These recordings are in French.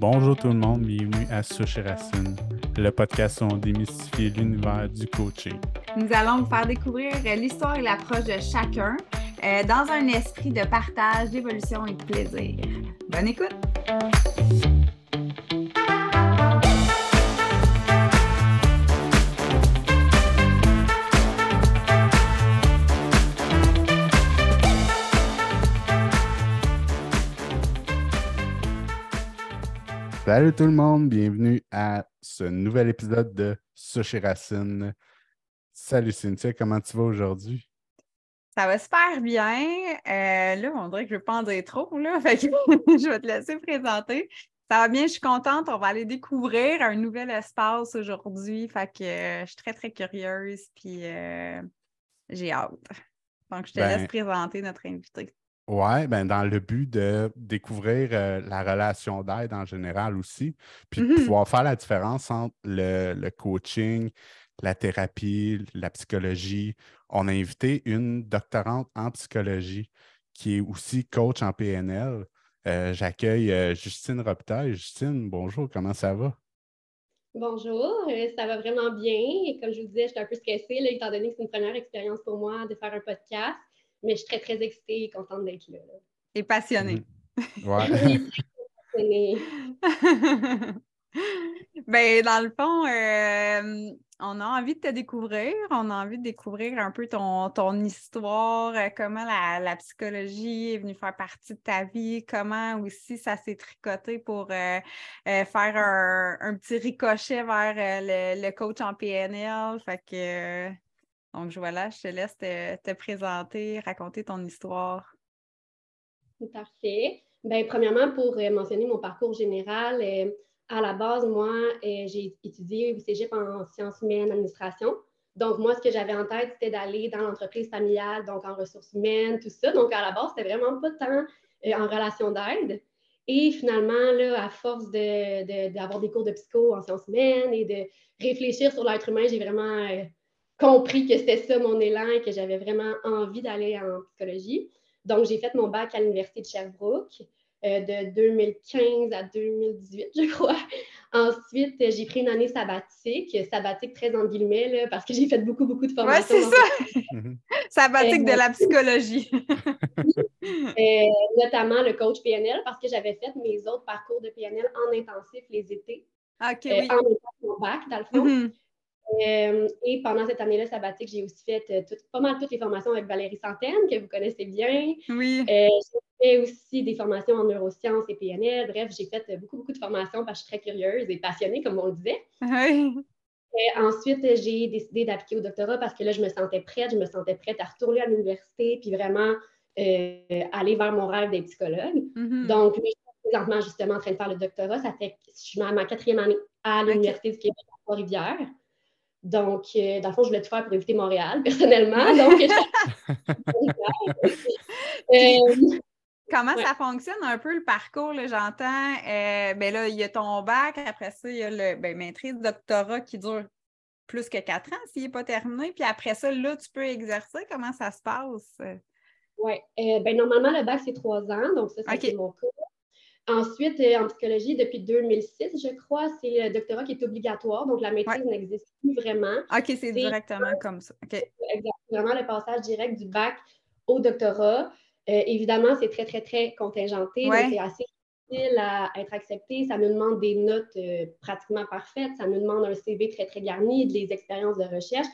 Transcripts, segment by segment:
Bonjour tout le monde, bienvenue à Souche Racine, le podcast où on démystifie l'univers du coaching. Nous allons vous faire découvrir l'histoire et l'approche de chacun euh, dans un esprit de partage, d'évolution et de plaisir. Bonne écoute! Salut tout le monde, bienvenue à ce nouvel épisode de Sushi Racine. Salut Cynthia, comment tu vas aujourd'hui? Ça va super bien. Euh, là, on dirait que je ne veux pas en dire trop, là. Fait que je vais te laisser présenter. Ça va bien, je suis contente. On va aller découvrir un nouvel espace aujourd'hui. Fait que euh, je suis très, très curieuse. Puis euh, j'ai hâte. Donc, je te Ben- laisse présenter notre invité. Ouais, ben dans le but de découvrir euh, la relation d'aide en général aussi, puis de Mhm. pouvoir faire la différence entre le, le coaching, la thérapie, la psychologie. On a invité une doctorante en psychologie qui est aussi coach en PNL. Euh, J'accueille euh, Justine Robitaille. Justine, bonjour, comment ça va? Bonjour, ça va vraiment bien. Comme je vous disais, j'étais un peu stressée, là, étant donné que c'est une première expérience pour moi de faire un podcast. Mais je suis très, très excitée et contente d'être là. Et passionné. Ouais. Oui, mais ben, dans le fond, euh, on a envie de te découvrir, on a envie de découvrir un peu ton, ton histoire, euh, comment la, la psychologie est venue faire partie de ta vie, comment aussi ça s'est tricoté pour euh, euh, faire un, un petit ricochet vers euh, le, le coach en PNL. Fait que, euh, donc voilà, je te laisse te, te présenter, raconter ton histoire. Parfait. Ben, premièrement, pour euh, mentionner mon parcours général, euh, à la base, moi, euh, j'ai étudié au cégep en sciences humaines, administration. Donc, moi, ce que j'avais en tête, c'était d'aller dans l'entreprise familiale, donc en ressources humaines, tout ça. Donc, à la base, c'était vraiment pas tant en relation d'aide. Et finalement, là, à force de- de- d'avoir des cours de psycho en sciences humaines et de réfléchir sur l'être humain, j'ai vraiment compris que c'était ça mon élan et que j'avais vraiment envie d'aller en psychologie. Donc, j'ai fait mon bac à l'Université de Sherbrooke euh, de 2015 à 2018, je crois. Ensuite, j'ai pris une année sabbatique, sabbatique très en guillemets, là, parce que j'ai fait beaucoup, beaucoup de formations. c'est dans- ça, sabbatique de la psychologie. Euh, notamment le coach PNL, parce que j'avais fait mes autres parcours de PNL en intensif les étés, OK, euh, oui. en que mon bac, dans le fond. Mhm. Euh, et pendant cette année-là sabbatique, j'ai aussi fait euh, tout- pas mal toutes les formations avec Valérie Santaine, que vous connaissez bien. Oui. Euh, j'ai fait aussi des formations en neurosciences et PNL. Bref, j'ai fait beaucoup, beaucoup de formations parce que je suis très curieuse et passionnée, comme on le disait. Oui. Et ensuite, j'ai décidé d'appliquer au doctorat parce que là, je me sentais prête. Je me sentais prête à retourner à l'université puis vraiment aller vers mon rêve d'être psychologue. Mhm. Donc, je suis présentement justement en train de faire le doctorat. Ça fait je suis à ma quatrième année à l'Université du Québec à Trois-Rivières. Donc, euh, dans le fond, je voulais tout faire pour éviter Montréal, personnellement. Donc, euh, Comment Ouais. ça fonctionne un peu le parcours? là, J'entends, euh, ben là, il y a ton bac, après ça, il y a le ben, maîtrise, doctorat qui dure plus que quatre ans s'il n'est pas terminé. Puis après ça, là, tu peux exercer. Comment ça se passe? Oui, ben, normalement, le bac, c'est trois ans, donc ça, c'est mon cas. Ensuite, euh, en psychologie, depuis 2006, je crois, c'est le doctorat qui est obligatoire, donc la maîtrise n'existe plus vraiment. OK, c'est directement comme ça. OK. Exact, vraiment le passage direct du bac au doctorat. Euh, évidemment, c'est très, très, très contingenté, Ouais. donc c'est assez difficile à être accepté. Ça nous demande des notes euh, pratiquement parfaites, ça nous demande un CV très, très garni, des expériences de recherche.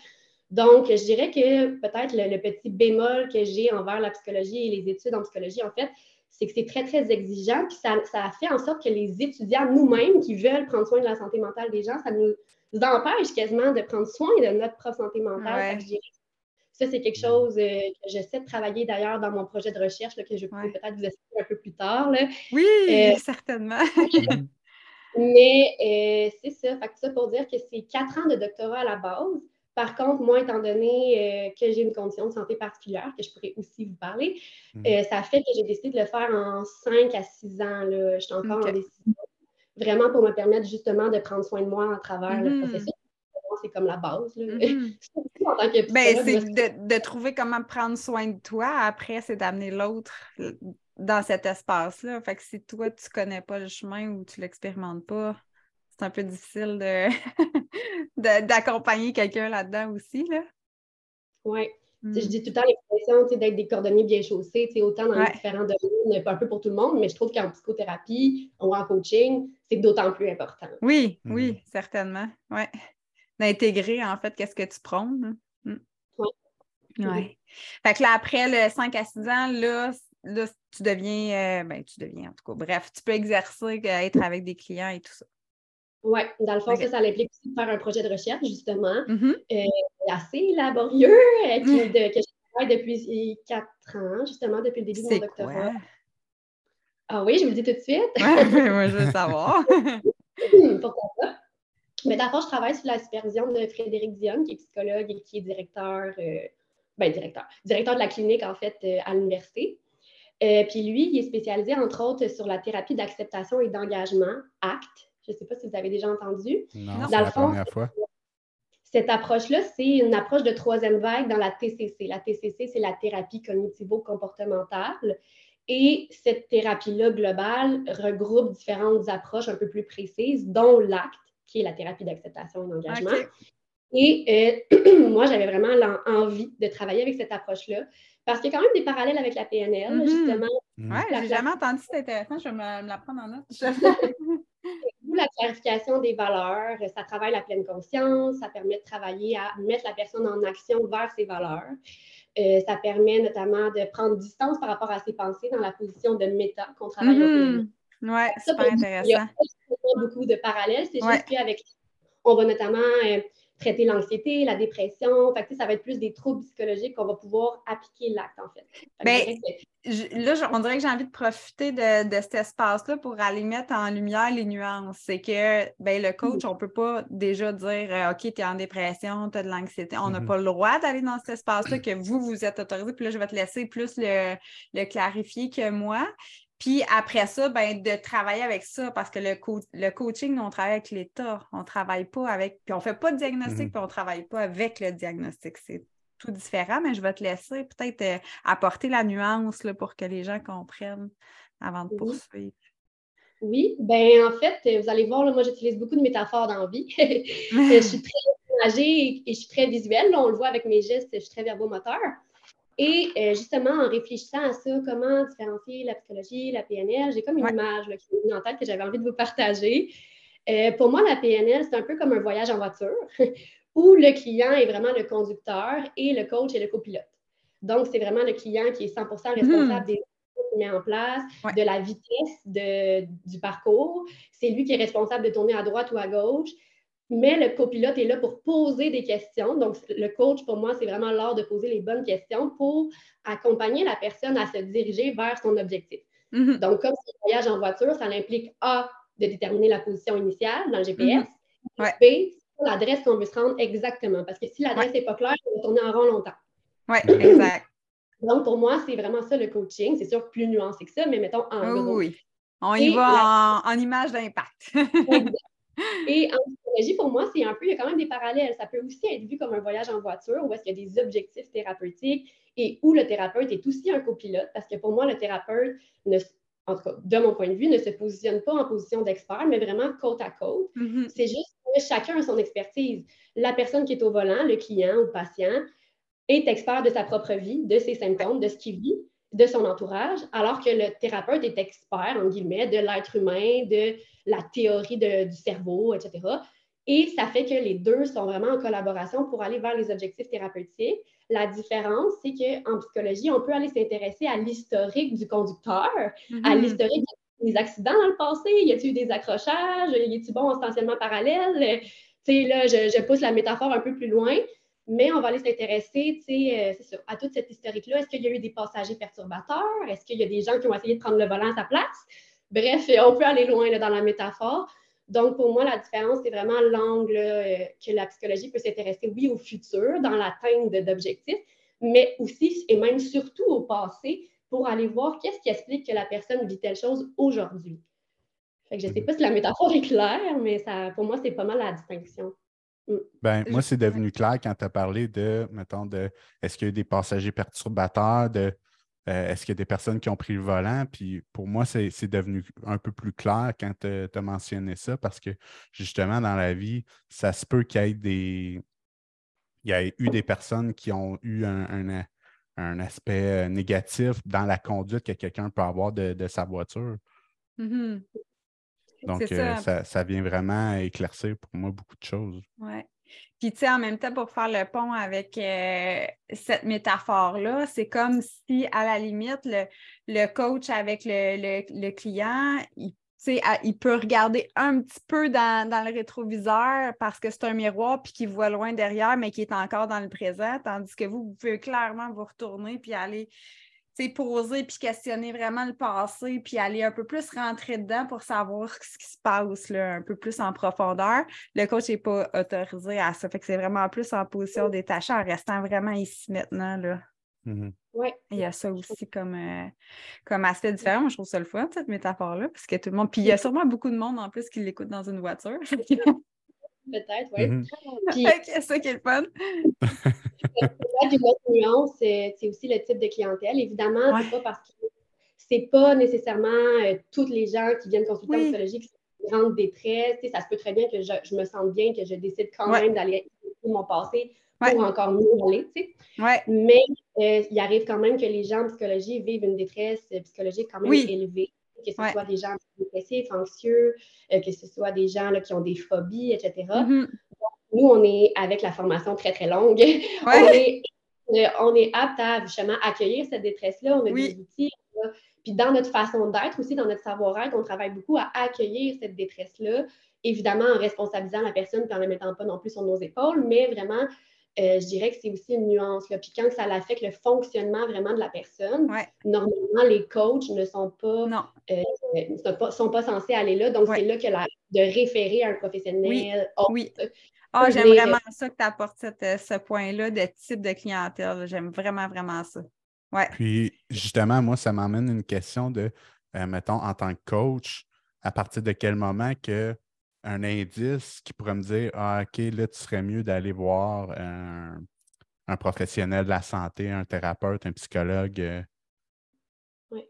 Donc, je dirais que peut-être le, le petit bémol que j'ai envers la psychologie et les études en psychologie, en fait, c'est que c'est très, très exigeant. Puis ça, ça fait en sorte que les étudiants nous-mêmes qui veulent prendre soin de la santé mentale des gens, ça nous empêche quasiment de prendre soin de notre propre santé mentale. Ouais. Ça, c'est quelque chose euh, que j'essaie de travailler d'ailleurs dans mon projet de recherche là, que je Ouais. peut-être vous expliquer un peu plus tard. là. Oui, Euh, certainement. Mais euh, c'est ça. Fait que ça pour dire que c'est quatre ans de doctorat à la base. Par contre, moi, étant donné euh, que j'ai une condition de santé particulière, que je pourrais aussi vous parler, Mhm. euh, ça fait que j'ai décidé de le faire en cinq à six ans. Là. Je suis encore en décision. Vraiment pour me permettre justement de prendre soin de moi à travers le Mhm. processus. C'est comme la base. là. Mhm. Surtout en tant que Ben, c'est de, de trouver comment prendre soin de toi. Après, c'est d'amener l'autre dans cet espace-là. Fait que si toi, tu connais pas le chemin ou tu l'expérimentes pas, c'est un peu difficile de d'accompagner quelqu'un là-dedans aussi. Là. Oui. Je hmm. dis tout le temps l'expression d'être des cordonniers bien chaussés, autant dans les différents domaines, un peu pour tout le monde, mais je trouve qu'en psychothérapie ou en coaching, c'est d'autant plus important. Oui, hmm. oui, certainement. Ouais. D'intégrer, en fait, qu'est-ce que tu prônes. Hmm. Oui. Ouais. Fait que là, après le 5 à 6 ans, là, là tu deviens, euh, ben, tu deviens, en tout cas, bref, tu peux exercer, être avec des clients et tout ça. Oui, dans le fond, ça, ça implique aussi de faire un projet de recherche, justement, mm-hmm. euh, assez laborieux, mm. que je travaille depuis quatre ans, justement, depuis le début de mon doctorat. Ah oui, je vous le dis tout de suite. Oui, moi, je veux savoir. Pourquoi pas? Mais d'abord, je travaille sous la supervision de Frédéric Dionne, qui est psychologue et qui est directeur, euh, ben, directeur, directeur de la clinique, en fait, euh, à l'université. puis lui, il est spécialisé, entre autres, sur la thérapie d'acceptation et d'engagement, ACT, je ne sais pas si vous avez déjà entendu. Non, c'est la première fois. Cette approche-là, c'est une approche de troisième vague dans la TCC. La TCC, c'est la thérapie cognitivo-comportementale. Et cette thérapie-là globale regroupe différentes approches un peu plus précises, dont l'acte, qui est la thérapie d'acceptation et d'engagement. Et euh, moi, j'avais vraiment envie de travailler avec cette approche-là parce qu'il y a quand même des parallèles avec la PNL, mm-hmm. justement. Oui, j'ai jamais entendu, c'est intéressant, je vais me, la prendre en note. la clarification des valeurs, ça travaille la pleine conscience, ça permet de travailler à mettre la personne en action vers ses valeurs. Euh, ça permet notamment de prendre distance par rapport à ses pensées dans la position de méta qu'on travaille mm-hmm. Oui, super intéressant. Il y a beaucoup de parallèles. C'est juste qu'avec, on va notamment euh, traiter l'anxiété, la dépression. Fait ça va être plus des troubles psychologiques qu'on va pouvoir appliquer l'acte, en fait. Ben, là, on dirait que j'ai envie de profiter de, cet espace-là pour aller mettre en lumière les nuances. C'est que ben, le coach, on ne peut pas déjà dire euh, OK, tu es en dépression, tu as de l'anxiété. On n'a mm-hmm. pas le droit d'aller dans cet espace-là que vous, vous êtes autorisé. Puis là, je vais te laisser plus le, le clarifier que moi. Puis après ça, ben, de travailler avec ça, parce que le, le coaching, on travaille avec l'État, on ne travaille pas avec, puis on ne fait pas de diagnostic, mhm. puis on ne travaille pas avec le diagnostic. C'est tout différent, mais je vais te laisser peut-être euh, apporter la nuance là, pour que les gens comprennent avant de poursuivre. Oui, ben en fait, vous allez voir, moi j'utilise beaucoup de métaphores dans la vie. je suis très imagée et je suis très visuelle. on le voit avec mes gestes, je suis très verbomoteur. Et euh, justement, en réfléchissant à ça, comment différencier la psychologie, la PNL, j'ai comme une image qui est en tête que j'avais envie de vous partager. Euh, pour moi, la PNL, c'est un peu comme un voyage en voiture où le client est vraiment le conducteur et le coach est le copilote. Donc, c'est vraiment le client qui est 100% responsable des choses qu'il met en place, de la vitesse de, du parcours. C'est lui qui est responsable de tourner à droite ou à gauche mais le copilote est là pour poser des questions. Donc, le coach, pour moi, c'est vraiment l'art de poser les bonnes questions pour accompagner la personne à se diriger vers son objectif. Mm-hmm. Donc, comme c'est un voyage en voiture, ça implique A, de déterminer la position initiale dans le GPS, mm-hmm. B, l'adresse qu'on veut se rendre exactement. Parce que si l'adresse n'est pas claire, on va tourner en rond longtemps. Oui, exact. Donc, pour moi, c'est vraiment ça le coaching. C'est sûr plus nuancé que ça, mais mettons en gros. Oui, On y va en, en, image d'impact. Et en psychologie, pour moi, c'est un peu, il y a quand même des parallèles. Ça peut aussi être vu comme un voyage en voiture où est-ce qu'il y a des objectifs thérapeutiques et où le thérapeute est aussi un copilote parce que pour moi, le thérapeute, en tout cas, de mon point de vue, ne se positionne pas en position d'expert, mais vraiment côte à côte. Mm-hmm. C'est juste que chacun a son expertise. La personne qui est au volant, le client ou le patient, est expert de sa propre vie, de ses symptômes, de ce qu'il vit de son entourage, alors que le thérapeute est expert, en guillemets, de l'être humain, de la théorie du cerveau, etc. Et ça fait que les deux sont vraiment en collaboration pour aller vers les objectifs thérapeutiques. La différence, c'est qu'en psychologie, on peut aller s'intéresser à l'historique du conducteur, à mm-hmm. l'historique des accidents dans le passé. Y a-t-il eu des accrochages? Y a-t-il bon essentiellement parallèle? Tu sais, là, je, pousse la métaphore un peu plus loin mais on va aller s'intéresser, euh, à toute cette historique-là. Est-ce qu'il y a eu des passagers perturbateurs? Est-ce qu'il y a des gens qui ont essayé de prendre le volant à sa place? Bref, on peut aller loin dans la métaphore. Donc, pour moi, la différence, c'est vraiment l'angle euh, que la psychologie peut s'intéresser, oui, au futur, dans l'atteinte d'objectifs, mais aussi et même surtout au passé pour aller voir qu'est-ce qui explique que la personne vit telle chose aujourd'hui. je ne sais mhm. pas si la métaphore est claire, mais ça, pour moi, c'est pas mal la distinction. Mm. Ben, moi, c'est devenu clair quand tu as parlé de, mettons, de est-ce qu'il y a eu des passagers perturbateurs, de Euh, est-ce qu'il y a des personnes qui ont pris le volant? Puis pour moi, c'est devenu un peu plus clair quand tu as mentionné ça parce que justement, dans la vie, ça se peut qu'il y ait des. Il y a eu des personnes qui ont eu un, aspect euh, négatif dans la conduite que quelqu'un peut avoir de, sa voiture. Mm-hmm. Donc, euh, ça. ça. vient vraiment éclaircir pour moi beaucoup de choses. Oui. Puis, tu sais, en même temps, pour faire le pont avec euh, cette métaphore-là, c'est comme si, à la limite, le, coach avec le, client, il, il peut regarder un petit peu dans, dans, le rétroviseur parce que c'est un miroir puis qu'il voit loin derrière, mais qui est encore dans le présent, tandis que vous, vous pouvez clairement vous retourner puis aller poser puis questionner vraiment le passé, puis aller un peu plus rentrer dedans pour savoir ce qui se passe là, un peu plus en profondeur. Le coach n'est pas autorisé à ça. Fait que c'est vraiment plus en position détachée en restant vraiment ici maintenant. Là. Mm-hmm. Il y a ça aussi comme, euh, comme aspect différent. Moi, je trouve ça le fun, cette métaphore-là, parce que tout le monde. Puis il y a sûrement beaucoup de monde en plus qui l'écoute dans une voiture. Peut-être, oui. Mm c'est ça qui est le fun. une autre nuance, c'est aussi le type de clientèle. Évidemment, c'est pas parce que c'est pas nécessairement euh, toutes les gens qui viennent consulter en psychologie qui sont en grande détresse. ça se peut très bien que je, me sente bien, que je décide quand même d'aller mon passé pour encore mieux aller. Mais euh, il arrive quand même que les gens en psychologie vivent une détresse psychologique quand même élevée que ce soit des gens dépressifs, anxieux, euh, que ce soit des gens là, qui ont des phobies, etc. Mm-hmm. nous, on est avec la formation très, très longue. Euh, on, est, apte à justement accueillir cette détresse-là. On a des outils. Puis dans notre façon d'être aussi, dans notre savoir-être, on travaille beaucoup à accueillir cette détresse-là, évidemment en responsabilisant la personne et en ne la mettant pas non plus sur nos épaules, mais vraiment euh, je dirais que c'est aussi une nuance. Là. Puis quand ça affecte le fonctionnement vraiment de la personne, normalement, les coachs ne sont pas, euh, sont pas, censés aller là. Donc, c'est là que la, de référer à un professionnel. Oui. Ah, j'aime vraiment ça que tu apportes ce point-là de type de clientèle. J'aime vraiment, vraiment ça. Ouais. Puis, justement, moi, ça m'amène une question de, euh, mettons, en tant que coach, à partir de quel moment que un indice qui pourrait me dire Ah, OK, là, tu serais mieux d'aller voir un, professionnel de la santé, un thérapeute, un psychologue? Euh? Oui.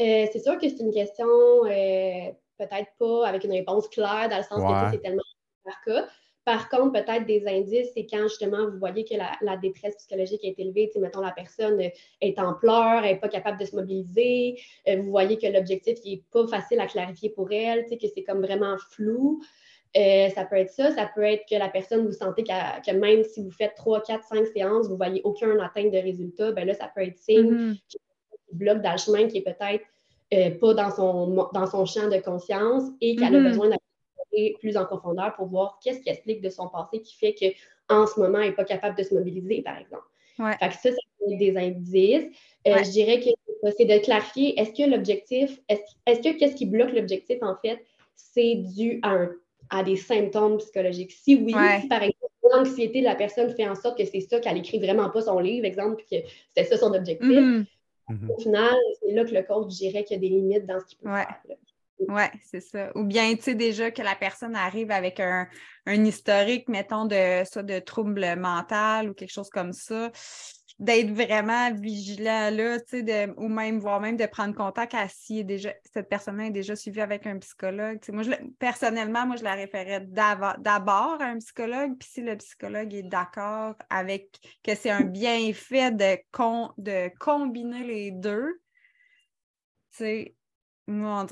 Euh, c'est sûr que c'est une question euh, peut-être pas avec une réponse claire, dans le sens que c'est tellement par cas. Par contre, peut-être des indices, c'est quand justement vous voyez que la, détresse psychologique est élevée, mettons la personne est en pleurs, elle n'est pas capable de se mobiliser, euh, vous voyez que l'objectif n'est pas facile à clarifier pour elle, que c'est comme vraiment flou. Euh, ça peut être ça, ça peut être que la personne, vous sentez que même si vous faites 3, 4, 5 séances, vous ne voyez aucun atteinte de résultat, ben là, ça peut être signe mm-hmm. qui bloque dans le chemin, qui est peut-être euh, pas dans son, dans son champ de conscience et qu'elle a mm-hmm. Plus en profondeur pour voir qu'est-ce qui explique de son passé qui fait qu'en ce moment, elle n'est pas capable de se mobiliser, par exemple. Fait que ça, c'est des indices. Euh, je dirais que c'est de clarifier, est-ce que l'objectif, est-ce que qu'est-ce qui bloque l'objectif, en fait, c'est dû à, à, des symptômes psychologiques? Si oui, par exemple, l'anxiété de la personne fait en sorte que c'est ça qu'elle écrit vraiment pas son livre, exemple, que c'est ça son objectif. Mm-hmm. Au final, c'est là que le coach dirait qu'il y a des limites dans ce qu'il peut faire. Oui, c'est ça. Ou bien, tu sais, déjà que la personne arrive avec un, historique, mettons, de ça, de trouble mental ou quelque chose comme ça, d'être vraiment vigilant là, tu sais, ou même, voire même de prendre contact à si déjà, cette personne-là est déjà suivie avec un psychologue. moi, personnellement, moi, je la référais d'abord à un psychologue, puis si le psychologue est d'accord avec que c'est un bienfait de, de combiner les deux, tu sais, moi,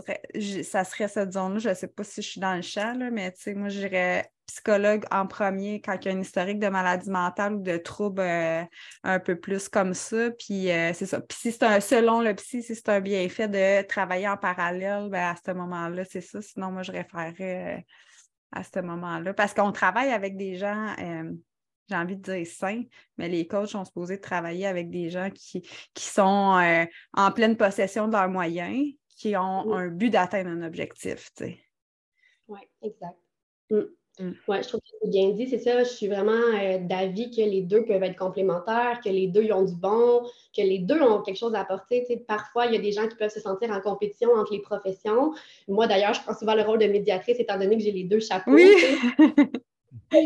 ça serait cette zone-là. Je ne sais pas si je suis dans le champ, mais moi, je dirais psychologue en premier quand il y a un historique de maladie mentale ou de troubles euh, un peu plus comme ça. Puis euh, c'est ça. Puis si c'est un, selon le psy, si c'est un bienfait de travailler en parallèle, ben, à ce moment-là, c'est ça. Sinon, moi, je référerais euh, à ce moment-là. Parce qu'on travaille avec des gens j'ai envie de dire sains, mais les coachs sont supposés travailler avec des gens qui, qui sont en pleine possession de leurs moyens, qui ont un but d'atteindre un objectif, tu sais. Oui, exact. Mm. Mm. Oui, je trouve que c'est bien dit. C'est ça, je suis vraiment euh, d'avis que les deux peuvent être complémentaires, que les deux ont du bon, que les deux ont quelque chose à apporter. Parfois, il y a des gens qui peuvent se sentir en compétition entre les professions. Moi, d'ailleurs, je prends souvent le rôle de médiatrice étant donné que j'ai les deux chapeaux. Oui.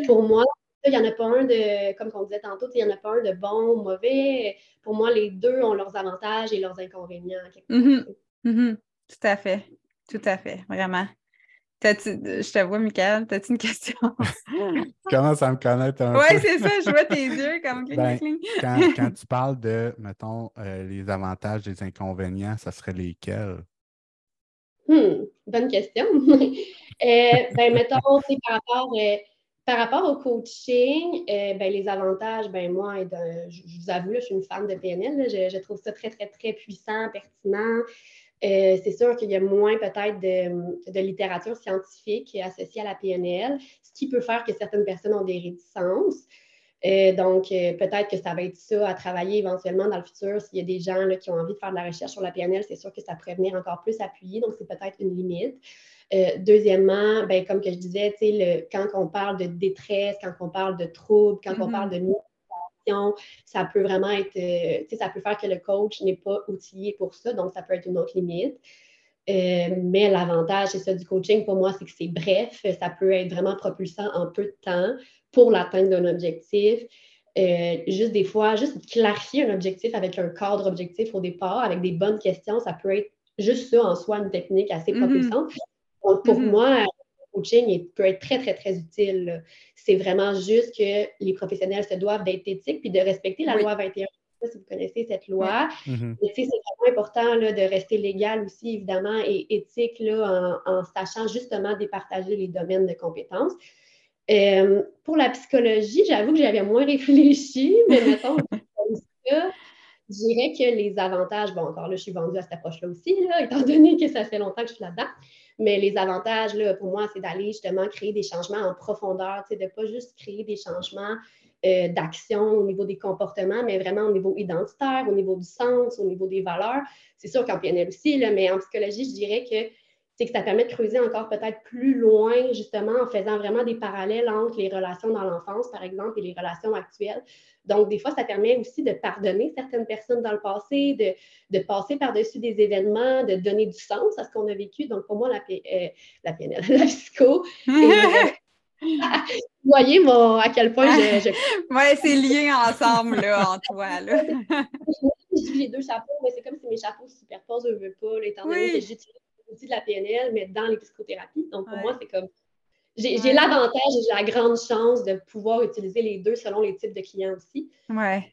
Pour moi, il n'y en a pas un de, comme on disait tantôt, il n'y en a pas un de bon ou mauvais. Pour moi, les deux ont leurs avantages et leurs inconvénients. Mm-hmm. Tout à fait. Tout à fait. Vraiment. Je te vois, Michael, as-tu une question? commences à me connaître un peu. Oui, c'est ça, je vois tes yeux comme ben, quand, quand, tu parles de, mettons, euh, les avantages, les inconvénients, ça serait lesquels? Hmm, bonne question. euh, ben, mettons, par rapport, euh, par rapport au coaching, euh, ben, les avantages, ben, moi, je, vous avoue, je suis une fan de PNL. je, je, trouve ça très, très, très puissant, pertinent. Euh, c'est sûr qu'il y a moins peut-être de, littérature scientifique associée à la PNL, ce qui peut faire que certaines personnes ont des réticences. Euh, donc, euh, peut-être que ça va être ça à travailler éventuellement dans le futur. S'il y a des gens qui ont envie de faire de la recherche sur la PNL, c'est sûr que ça pourrait venir encore plus appuyer. Donc, c'est peut-être une limite. deuxièmement, ben, comme que je disais, le, quand on parle de détresse, quand on parle de troubles, quand on mm-hmm. parle de ça peut vraiment être, euh, ça peut faire que le coach n'est pas outillé pour ça, donc ça peut être une autre limite. Euh, mais l'avantage, c'est ça du coaching pour moi, c'est que c'est bref, ça peut être vraiment propulsant en peu de temps pour l'atteinte d'un objectif. Euh, juste des fois, juste clarifier un objectif avec un cadre objectif au départ, avec des bonnes questions, ça peut être juste ça en soi une technique assez mm-hmm. propulsante. Donc, pour mm-hmm. moi, coaching peut être très, très, très utile. C'est vraiment juste que les professionnels se doivent d'être éthiques puis de respecter la loi 21. Je ne sais pas si vous connaissez cette loi. Mm-hmm. C'est vraiment important là, de rester légal aussi, évidemment, et éthique là, en, sachant justement départager les domaines de compétences. Euh, pour la psychologie, j'avoue que j'avais moins réfléchi, mais mettons, je dirais que les avantages, bon, encore là, je suis vendue à cette approche-là aussi, là, étant donné que ça fait longtemps que je suis là-dedans. Mais les avantages, là, pour moi, c'est d'aller justement créer des changements en profondeur, de ne pas juste créer des changements euh, d'action au niveau des comportements, mais vraiment au niveau identitaire, au niveau du sens, au niveau des valeurs. C'est sûr qu'en PNL aussi, là, mais en psychologie, je dirais que c'est que ça permet de creuser encore peut-être plus loin, justement, en faisant vraiment des parallèles entre les relations dans l'enfance, par exemple, et les relations actuelles. Donc, des fois, ça permet aussi de pardonner certaines personnes dans le passé, de, de passer par-dessus des événements, de donner du sens à ce qu'on a vécu. Donc, pour moi, la, euh, la PNL, la psycho. Euh, vous voyez mon, à quel point je. Oui, c'est lié ensemble, là, en toi. Là. J'ai deux chapeaux, mais c'est comme si mes chapeaux se superposent, je veux pas, étant donné que j'utilise de la PNL, mais dans les psychothérapies. Donc, pour moi, c'est comme. J'ai l'avantage et j'ai la grande chance de pouvoir utiliser les deux selon les types de clients aussi. Ouais.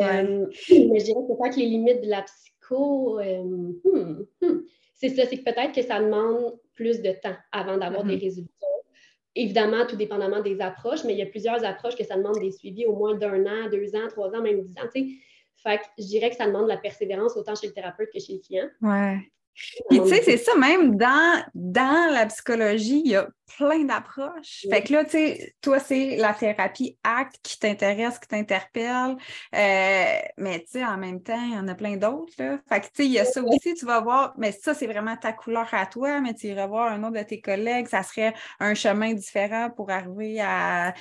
Euh, mais je dirais peut-être que les limites de la psycho, euh, hmm, hmm. c'est ça, c'est que peut-être que ça demande plus de temps avant d'avoir des mm-hmm. résultats. Évidemment, tout dépendamment des approches, mais il y a plusieurs approches que ça demande des suivis au moins d'un an, deux ans, trois ans, même dix ans. Fait que je dirais que ça demande de la persévérance autant chez le thérapeute que chez le client. Ouais. Puis tu sais, c'est ça, même dans, dans la psychologie, il y a plein d'approches. Fait que là, tu sais, toi, c'est la thérapie acte qui t'intéresse, qui t'interpelle. Euh, mais tu sais, en même temps, il y en a plein d'autres. Fait que tu sais, il y a ça aussi, tu vas voir, mais ça, c'est vraiment ta couleur à toi, mais tu iras voir un autre de tes collègues, ça serait un chemin différent pour arriver à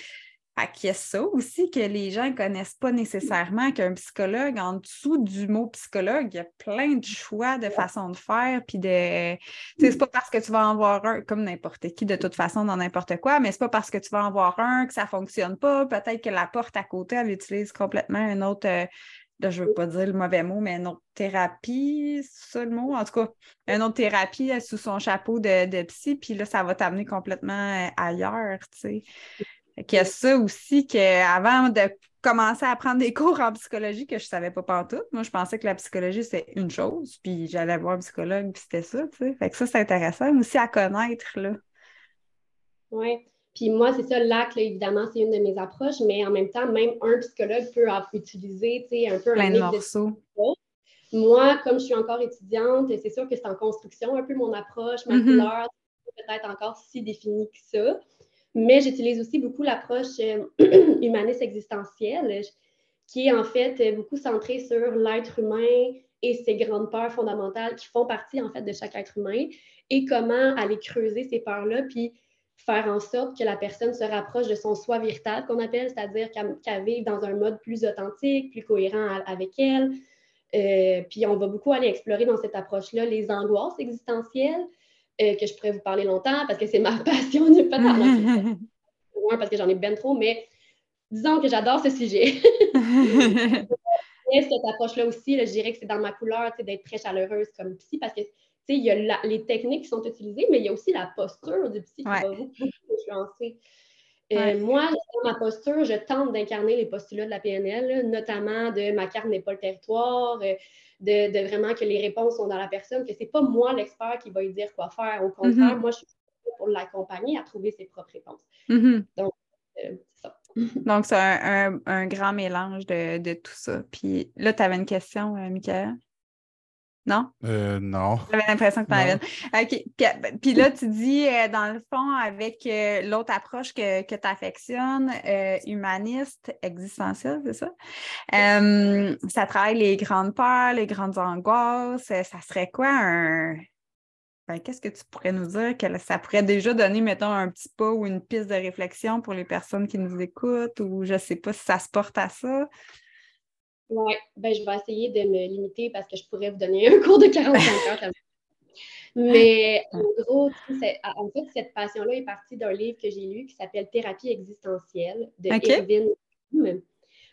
ça aussi que les gens ne connaissent pas nécessairement qu'un psychologue, en dessous du mot psychologue, il y a plein de choix de façons de faire. Puis de. C'est pas parce que tu vas en voir un, comme n'importe qui, de toute façon, dans n'importe quoi, mais c'est pas parce que tu vas en voir un que ça ne fonctionne pas. Peut-être que la porte à côté, elle utilise complètement un autre. Euh, là, je ne veux pas dire le mauvais mot, mais une autre thérapie, c'est le mot? En tout cas, une autre thérapie sous son chapeau de, de psy, puis là, ça va t'amener complètement euh, ailleurs, tu sais. Il y a ça aussi qu'avant de commencer à prendre des cours en psychologie que je ne savais pas partout. Moi, je pensais que la psychologie, c'est une chose, puis j'allais voir un psychologue, puis c'était ça, tu sais. Fait que ça, c'est intéressant aussi à connaître, là. Oui. Puis moi, c'est ça, l'acte, évidemment, c'est une de mes approches, mais en même temps, même un psychologue peut utiliser, tu sais, un peu Plein un de morceaux. moi, comme je suis encore étudiante, c'est sûr que c'est en construction un peu mon approche, ma mm-hmm. couleur, peut-être encore si définie que ça. Mais j'utilise aussi beaucoup l'approche euh, humaniste existentielle, qui est en fait beaucoup centrée sur l'être humain et ses grandes peurs fondamentales qui font partie en fait de chaque être humain et comment aller creuser ces peurs-là, puis faire en sorte que la personne se rapproche de son soi véritable qu'on appelle, c'est-à-dire qu'elle vive dans un mode plus authentique, plus cohérent avec elle. Euh, puis on va beaucoup aller explorer dans cette approche-là les angoisses existentielles, euh, que je pourrais vous parler longtemps parce que c'est ma passion, pas parce que j'en ai bien trop, mais disons que j'adore ce sujet. cette approche-là aussi, je dirais que c'est dans ma couleur d'être très chaleureuse comme psy parce que il y a les techniques qui sont utilisées, mais il y a aussi la posture du psy qui va beaucoup, influencer. Euh, moi, dans ma posture, je tente d'incarner les postulats de la PNL, notamment de ma carte n'est pas le territoire, euh, de, vraiment que les réponses sont dans la personne, que ce n'est pas moi l'expert qui va lui dire quoi faire. Au contraire, mm-hmm. moi, je suis pour l'accompagner à trouver ses propres réponses. Donc, euh, c'est ça. Donc, c'est un, grand mélange de, tout ça. Puis là, tu avais une question, euh, Michael? Non? Euh, non. J'avais l'impression que tu en avais OK. Puis, là, tu dis, euh, dans le fond, avec l'autre approche que, que tu affectionnes, humaniste, existentielle, c'est ça? ça travaille les grandes peurs, les grandes angoisses. Ça serait quoi un, ben, qu'est-ce que tu pourrais nous dire que ça pourrait déjà donner, mettons, un petit pas ou une piste de réflexion pour les personnes qui nous écoutent ou je ne sais pas si ça se porte à ça? Oui, ben, je vais essayer de me limiter parce que je pourrais vous donner un cours de 45 heures. Mais en gros, en fait, cette passion-là est partie d'un livre que j'ai lu qui s'appelle Thérapie existentielle de Irvin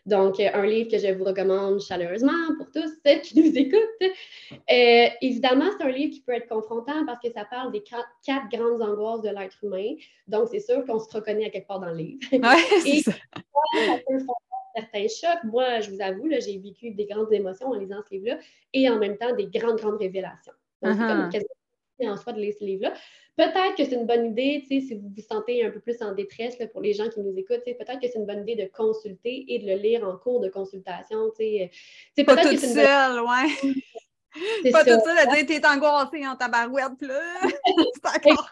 donc, euh, un livre que je vous recommande chaleureusement pour tous ceux qui nous écoutent. Euh, évidemment, c'est un livre qui peut être confrontant parce que ça parle des quatre, grandes angoisses de l'être humain. Donc, c'est sûr qu'on se reconnaît à quelque part dans le livre. Et ça. ça peut faire certains chocs. Moi, je vous avoue, j'ai vécu des grandes émotions en lisant ce livre-là et en même temps des grandes, grandes révélations. Donc, c'est comme uh-huh. en soi de lire ce livre-là. Peut-être que c'est une bonne idée, si vous vous sentez un peu plus en détresse pour les gens qui nous écoutent, peut-être que c'est une bonne idée de consulter et de le lire en cours de consultation. T'sais. Pas toute seule, ouais. Pas toute seule à dire t'es angoissée en tabarouette, là. c'est encore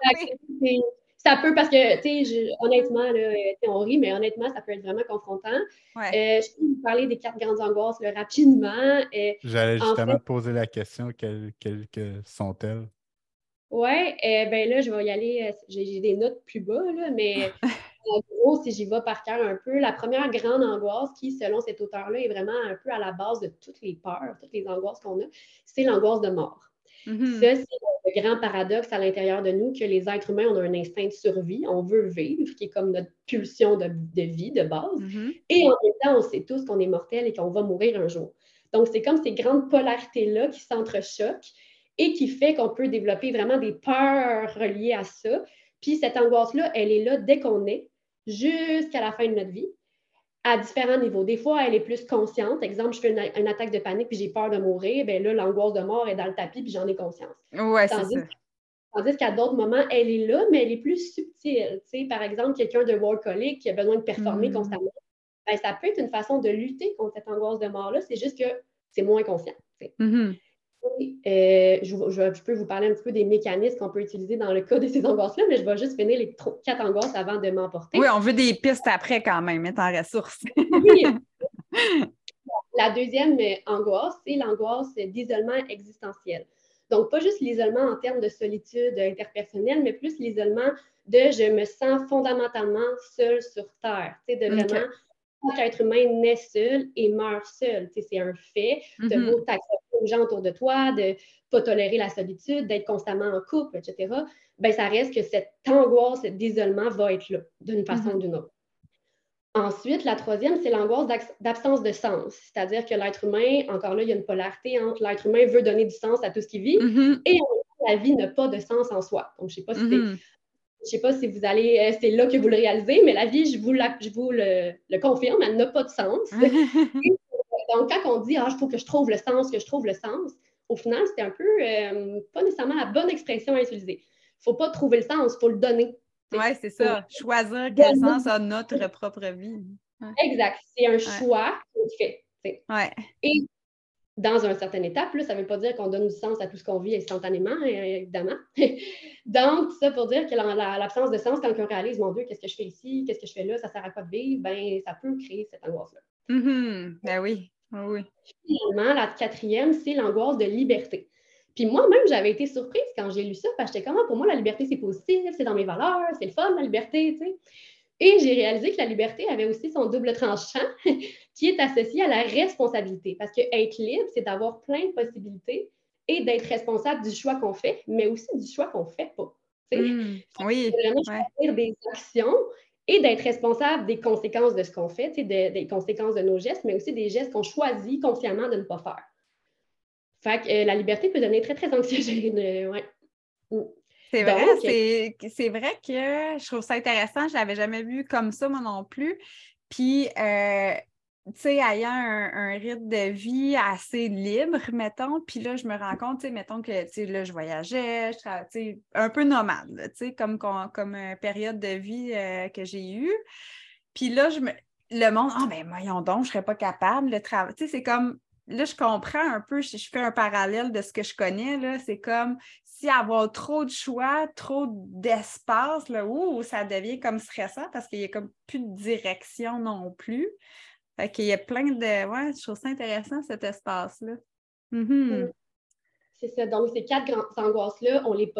ça peut, parce que, tu sais, honnêtement, là, on rit, mais honnêtement, ça peut être vraiment confrontant. Euh, je peux vous parler des quatre grandes angoisses rapidement. Euh, J'allais justement te poser la question, quelles sont-elles? Oui, eh ben là, je vais y aller. Euh, j'ai des notes plus bas, là, mais en gros, si j'y vais par cœur un peu, la première grande angoisse qui, selon cet auteur-là, est vraiment un peu à la base de toutes les peurs, toutes les angoisses qu'on a, c'est l'angoisse de mort. Mm-hmm. Ça, c'est le grand paradoxe à l'intérieur de nous que les êtres humains ont un instinct de survie, on veut vivre, qui est comme notre pulsion de, vie de base. Mm-hmm. Et en même temps, on sait tous qu'on est mortel et qu'on va mourir un jour. Donc, c'est comme ces grandes polarités-là qui s'entrechoquent et qui fait qu'on peut développer vraiment des peurs reliées à ça. Puis cette angoisse-là, elle est là dès qu'on est, jusqu'à la fin de notre vie, à différents niveaux. Des fois, elle est plus consciente. Exemple, je fais une, attaque de panique puis j'ai peur de mourir. Bien là, l'angoisse de mort est dans le tapis puis j'en ai conscience. Ouais, c'est ça. Tandis qu'à d'autres moments, elle est là, mais elle est plus subtile. Par exemple, quelqu'un de workaholic qui a besoin de performer mm. constamment, bien, ça peut être une façon de lutter contre cette angoisse de mort-là. C'est juste que c'est moins conscient. Euh, je, peux vous parler un petit peu des mécanismes qu'on peut utiliser dans le cas de ces angoisses-là, mais je vais juste finir les quatre angoisses avant de m'emporter. Oui, on veut des pistes après quand même, mettre en ressources. La deuxième angoisse, c'est l'angoisse d'isolement existentiel. Donc, pas juste l'isolement en termes de solitude interpersonnelle, mais plus l'isolement de je me sens fondamentalement seul sur Terre. Tu de vraiment, chaque être humain naît seul et meurt seul. c'est un fait. De mm aux gens autour de toi, de ne pas tolérer la solitude, d'être constamment en couple, etc., ben, ça reste que cette angoisse d'isolement va être là, d'une façon ou mm-hmm. d'une autre. Ensuite, la troisième, c'est l'angoisse d'absence de sens. C'est-à-dire que l'être humain, encore là, il y a une polarité entre l'être humain veut donner du sens à tout ce qu'il vit mm-hmm. et la vie n'a pas de sens en soi. Donc, je ne sais pas si mm-hmm. Je sais pas si vous allez, euh, c'est là que vous le réalisez, mais la vie, je vous, je vous le, le, confirme, elle n'a pas de sens. Donc, quand on dit, ah, il faut que je trouve le sens, que je trouve le sens, au final, c'était un peu euh, pas nécessairement la bonne expression à utiliser. Il ne faut pas trouver le sens, il faut le donner. Oui, c'est ça. Choisir quel sens a notre propre vie. Exact. C'est un choix qu'on fait. Ouais. Et dans une certaine étape, là, ça ne veut pas dire qu'on donne du sens à tout ce qu'on vit instantanément, évidemment. Donc, ça pour dire que l'absence de sens, quand on réalise, mon Dieu, qu'est-ce que je fais ici, qu'est-ce que je fais là, ça ne sert à quoi de vivre, ben, ça peut créer cette angoisse-là. Mm Ben oui. Ah oui. Finalement, la quatrième, c'est l'angoisse de liberté. Puis moi-même, j'avais été surprise quand j'ai lu ça, parce que j'étais comme, ah, pour moi, la liberté, c'est positif, c'est dans mes valeurs, c'est le fun, la liberté, tu sais. Et j'ai réalisé que la liberté avait aussi son double tranchant, qui est associé à la responsabilité. Parce que être libre, c'est d'avoir plein de possibilités et d'être responsable du choix qu'on fait, mais aussi du choix qu'on ne fait pas. Mmh, oui. Vraiment choisir des actions et d'être responsable des conséquences de ce qu'on fait, des conséquences de nos gestes, mais aussi des gestes qu'on choisit consciemment de ne pas faire. Fait que euh, la liberté peut devenir très, très anxiogène. ouais. C'est vrai, c'est vrai que je trouve ça intéressant. Je ne l'avais jamais vu comme ça, moi non plus. Puis, euh, tu sais, ayant un, rythme de vie assez libre, mettons, puis là, je me rends compte, tu sais, mettons que, tu sais, là, je voyageais, je sais, un peu nomade, tu sais, comme, comme, une période de vie euh, que j'ai eue. Puis là, je me... le monde, ah, ben, voyons donc, je ne serais pas capable, le travail, tu sais, c'est comme, là, je comprends un peu, je, je, fais un parallèle de ce que je connais, là, c'est comme, si avoir trop de choix, trop d'espace, là, ouh, ça devient comme stressant parce qu'il n'y a comme plus de direction non plus. Fait qu'il y a plein de. Ouais, je trouve ça intéressant, cet espace-là. Mm-hmm. C'est ça. Donc, ces quatre grandes angoisses-là, on les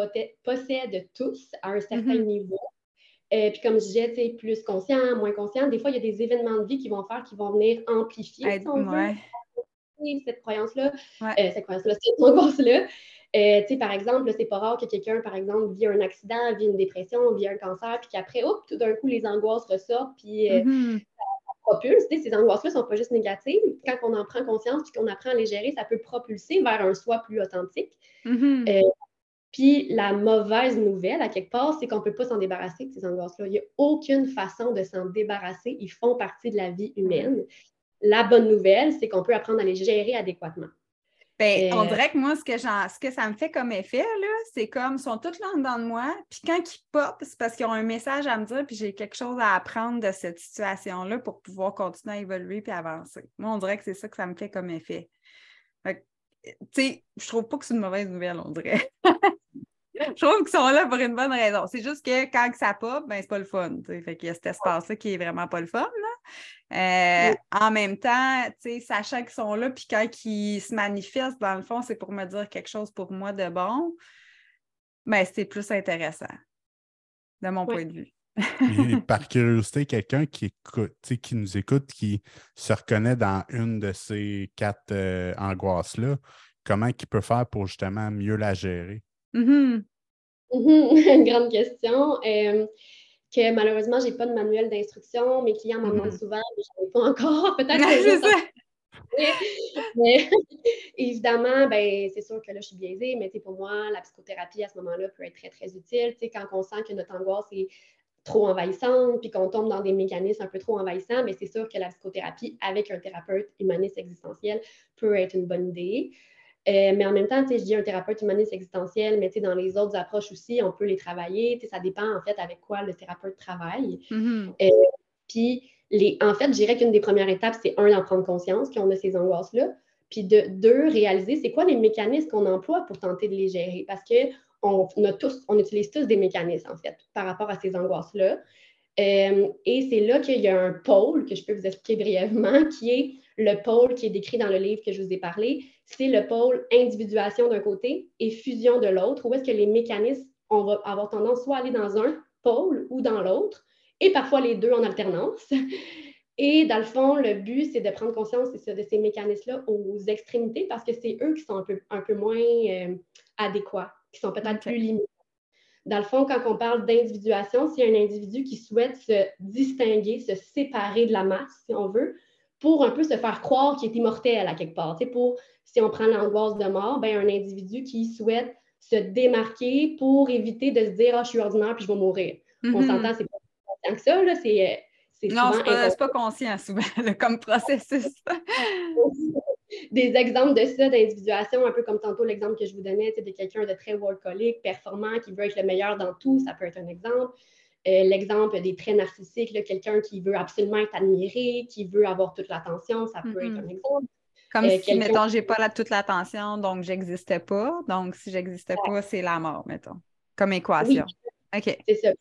possède tous à un certain mm-hmm. niveau. Et euh, puis, comme je disais, plus conscient, moins conscient, des fois, il y a des événements de vie qui vont faire, qui vont venir amplifier cette croyance-là, euh, cette croyance-là, cette angoisse-là. Euh, par exemple, c'est pas rare que quelqu'un, par exemple, vit un accident, vit une dépression, vit un cancer, puis qu'après, tout d'un coup, les angoisses ressortent, puis mm-hmm propulse. Ces angoisses-là ne sont pas juste négatives. Quand on en prend conscience et qu'on apprend à les gérer, ça peut propulser vers un soi plus authentique. Mm-hmm. Euh, puis la mauvaise nouvelle, à quelque part, c'est qu'on ne peut pas s'en débarrasser de ces angoisses-là. Il n'y a aucune façon de s'en débarrasser. Ils font partie de la vie humaine. La bonne nouvelle, c'est qu'on peut apprendre à les gérer adéquatement. On euh, dirait que moi, ce que, ce que ça me fait comme effet, c'est comme, ils sont toutes là dedans de moi, puis quand ils pop, c'est parce qu'ils ont un message à me dire, puis j'ai quelque chose à apprendre de cette situation-là pour pouvoir continuer à évoluer puis avancer. Moi, on dirait que c'est ça que ça me fait comme effet. tu sais, je trouve pas que c'est une mauvaise nouvelle, on dirait. je trouve qu'ils sont là pour une bonne raison. C'est juste que quand ça pop, ben, c'est pas le fun. Fait qu'il y a cet espace-là qui est vraiment pas le fun. Euh, en même temps, sachant qu'ils sont là, puis quand ils se manifestent, dans le fond, c'est pour me dire quelque chose pour moi de bon, mais ben, c'est plus intéressant, de mon point de vue. par curiosité, quelqu'un qui écoute, qui nous écoute, qui se reconnaît dans une de ces quatre euh, angoisses-là, comment il peut faire pour justement mieux la gérer? Mm-hmm. Mm-hmm. Une grande question. Euh, que malheureusement, je n'ai pas de manuel d'instruction. Mes clients m'en demandent mm-hmm. souvent, mais je n'en ai pas encore. Peut-être mais, évidemment, ben, c'est sûr que là, je suis biaisée, mais pour moi, la psychothérapie à ce moment-là peut être très, très utile. quand on sent que notre angoisse est trop envahissante, puis qu'on tombe dans des mécanismes un peu trop envahissants, mais c'est sûr que la psychothérapie avec un thérapeute humaniste existentiel peut être une bonne idée. Euh, mais en même temps, je dis un thérapeute humaniste existentiel, mais dans les autres approches aussi, on peut les travailler. Ça dépend en fait avec quoi le thérapeute travaille. Mm-hmm. Euh, puis, les, en fait, je dirais qu'une des premières étapes, c'est un, d'en prendre conscience qu'on a ces angoisses-là. Puis de deux, réaliser c'est quoi les mécanismes qu'on emploie pour tenter de les gérer. Parce qu'on on, tous, on utilise tous des mécanismes, en fait, par rapport à ces angoisses-là. Euh, et c'est là qu'il y a un pôle que je peux vous expliquer brièvement, qui est le pôle qui est décrit dans le livre que je vous ai parlé, c'est le pôle individuation d'un côté et fusion de l'autre, où est-ce que les mécanismes, on va avoir tendance soit à aller dans un pôle ou dans l'autre, et parfois les deux en alternance. Et dans le fond, le but, c'est de prendre conscience de ces mécanismes-là aux extrémités parce que c'est eux qui sont un peu, un peu moins euh, adéquats, qui sont peut-être plus limités. Dans le fond, quand on parle d'individuation, c'est un individu qui souhaite se distinguer, se séparer de la masse, si on veut, pour un peu se faire croire qu'il est immortel à quelque part. pour, si on prend l'angoisse de mort, ben, un individu qui souhaite se démarquer pour éviter de se dire Ah, je suis ordinaire puis je vais mourir. On mm-hmm. s'entend, c'est pas conscient que ça, là, c'est. Euh, non, c'est pas, pas, conscient souvent comme processus. Des exemples de ça, d'individuation, un peu comme tantôt l'exemple que je vous donnais, de quelqu'un de très workaholic, performant, qui veut être le meilleur dans tout, ça peut être un exemple. Euh, l'exemple des traits narcissiques, quelqu'un qui veut absolument être admiré, qui veut avoir toute l'attention, ça peut être mm-hmm. un exemple. Comme euh, si, mettons, j'ai pas toute l'attention, donc j'existais pas. Donc, si j'existais pas, c'est la mort, mettons, comme équation. OK. C'est ça.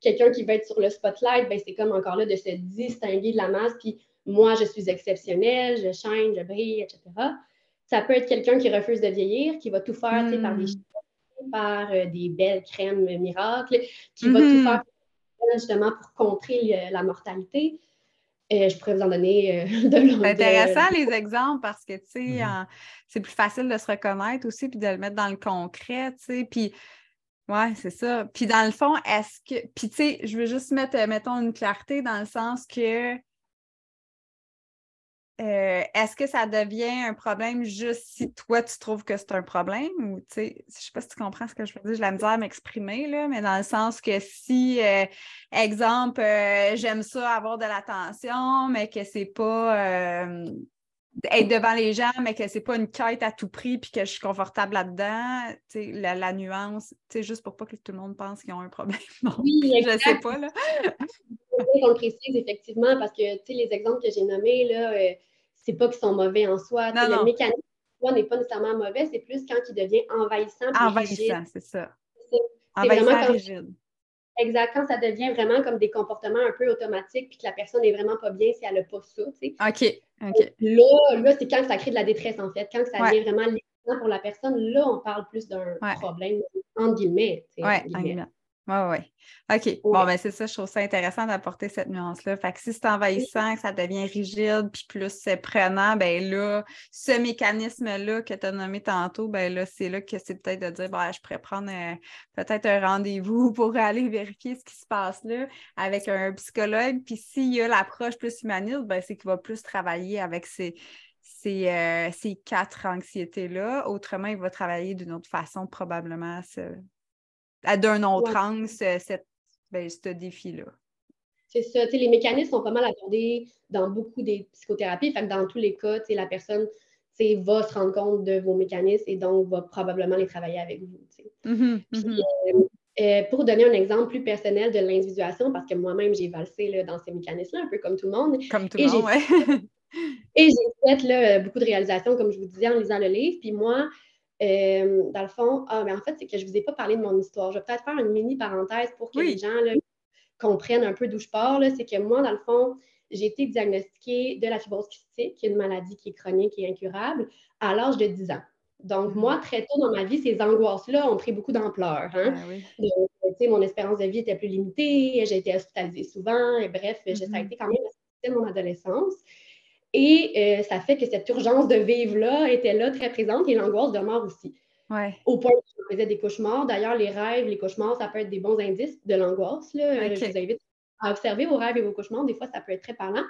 Quelqu'un qui veut être sur le spotlight, ben, c'est comme encore là de se distinguer de la masse, puis moi, je suis exceptionnel, je shine, je brille, etc. Ça peut être quelqu'un qui refuse de vieillir, qui va tout faire par des mm. par euh, des belles crèmes miracles, qui va tout mm-hmm. faire justement pour contrer la mortalité. Euh, je pourrais vous en donner euh, de C'est intéressant les exemples parce que, tu sais, mm-hmm. c'est plus facile de se reconnaître aussi puis de le mettre dans le concret, tu sais. Puis Oui, c'est ça. Puis dans le fond, est-ce que. Puis tu sais, je veux juste mettre, euh, mettons, une clarté dans le sens que. Euh, est-ce que ça devient un problème juste si toi tu trouves que c'est un problème ou tu sais, je sais pas si tu comprends ce que je veux dire, j'ai la misère à m'exprimer là, mais dans le sens que si, euh, exemple, j'aime ça avoir de l'attention, mais que c'est pas être devant les gens, mais que c'est pas une quête à tout prix puis que je suis confortable là-dedans, la, la nuance, juste pour pas que tout le monde pense qu'ils ont un problème. oui, je ne sais pas. Là. On le précise effectivement parce que les exemples que j'ai nommés, là, euh, c'est pas qu'ils sont mauvais en soi. Le mécanisme n'est pas nécessairement mauvais, c'est plus quand il devient envahissant. Envahissant, c'est ça. Envahissant rigide. Exact, quand ça devient vraiment comme des comportements un peu automatiques, puis que la personne n'est vraiment pas bien si elle n'a pas ça. Tu sais. OK. Là, là c'est quand ça crée de la détresse, en fait. Quand ça devient vraiment pour la personne, là, on parle plus d'un problème, entre guillemets. Oui, oui, oui. OK. Bon, ben c'est ça, je trouve ça intéressant d'apporter cette nuance-là. Fait que si c'est envahissant, que ça devient rigide, puis plus prenant, ben là, ce mécanisme-là que tu as nommé tantôt, ben là, c'est là que c'est peut-être de dire, ben, je pourrais prendre euh, peut-être un rendez-vous pour aller vérifier ce qui se passe là avec un psychologue. Puis s'il y a l'approche plus humaniste, ben c'est qu'il va plus travailler avec ces, ces, euh, ces quatre anxiétés-là. Autrement, il va travailler d'une autre façon, probablement, d'un autre angle, cette, ben, ce défi-là. C'est ça. Les mécanismes sont pas mal abordés dans beaucoup des psychothérapies. Fait que dans tous les cas, la personne va se rendre compte de vos mécanismes et donc va probablement les travailler avec vous. Mm-hmm, mm-hmm. Euh, euh, pour donner un exemple plus personnel de l'individuation, parce que moi-même, j'ai valsé là, dans ces mécanismes-là, un peu comme tout le monde. Comme tout le monde, oui. et j'ai fait là, beaucoup de réalisations, comme je vous disais, en lisant le livre. Puis moi, euh, dans le fond, ah, ben, en fait, c'est que je ne vous ai pas parlé de mon histoire. Je vais peut-être faire une mini parenthèse pour que les gens comprennent un peu d'où je pars. C'est que moi, dans le fond, j'ai été diagnostiquée de la fibrose est une maladie qui est chronique et incurable, à l'âge de 10 ans. Donc, mm-hmm. moi, très tôt dans ma vie, ces angoisses-là ont pris beaucoup d'ampleur. Hein? Ah mon espérance de vie était plus limitée, j'ai été hospitalisée souvent, et bref, ça a mm-hmm. été quand même mon adolescence. Et euh, ça fait que cette urgence de vivre-là était là, très présente, et l'angoisse demeure aussi. Au point où je faisais des cauchemars. D'ailleurs, les rêves, les cauchemars, ça peut être des bons indices de l'angoisse. Euh, je vous invite à observer vos rêves et vos cauchemars. Des fois, ça peut être très parlant.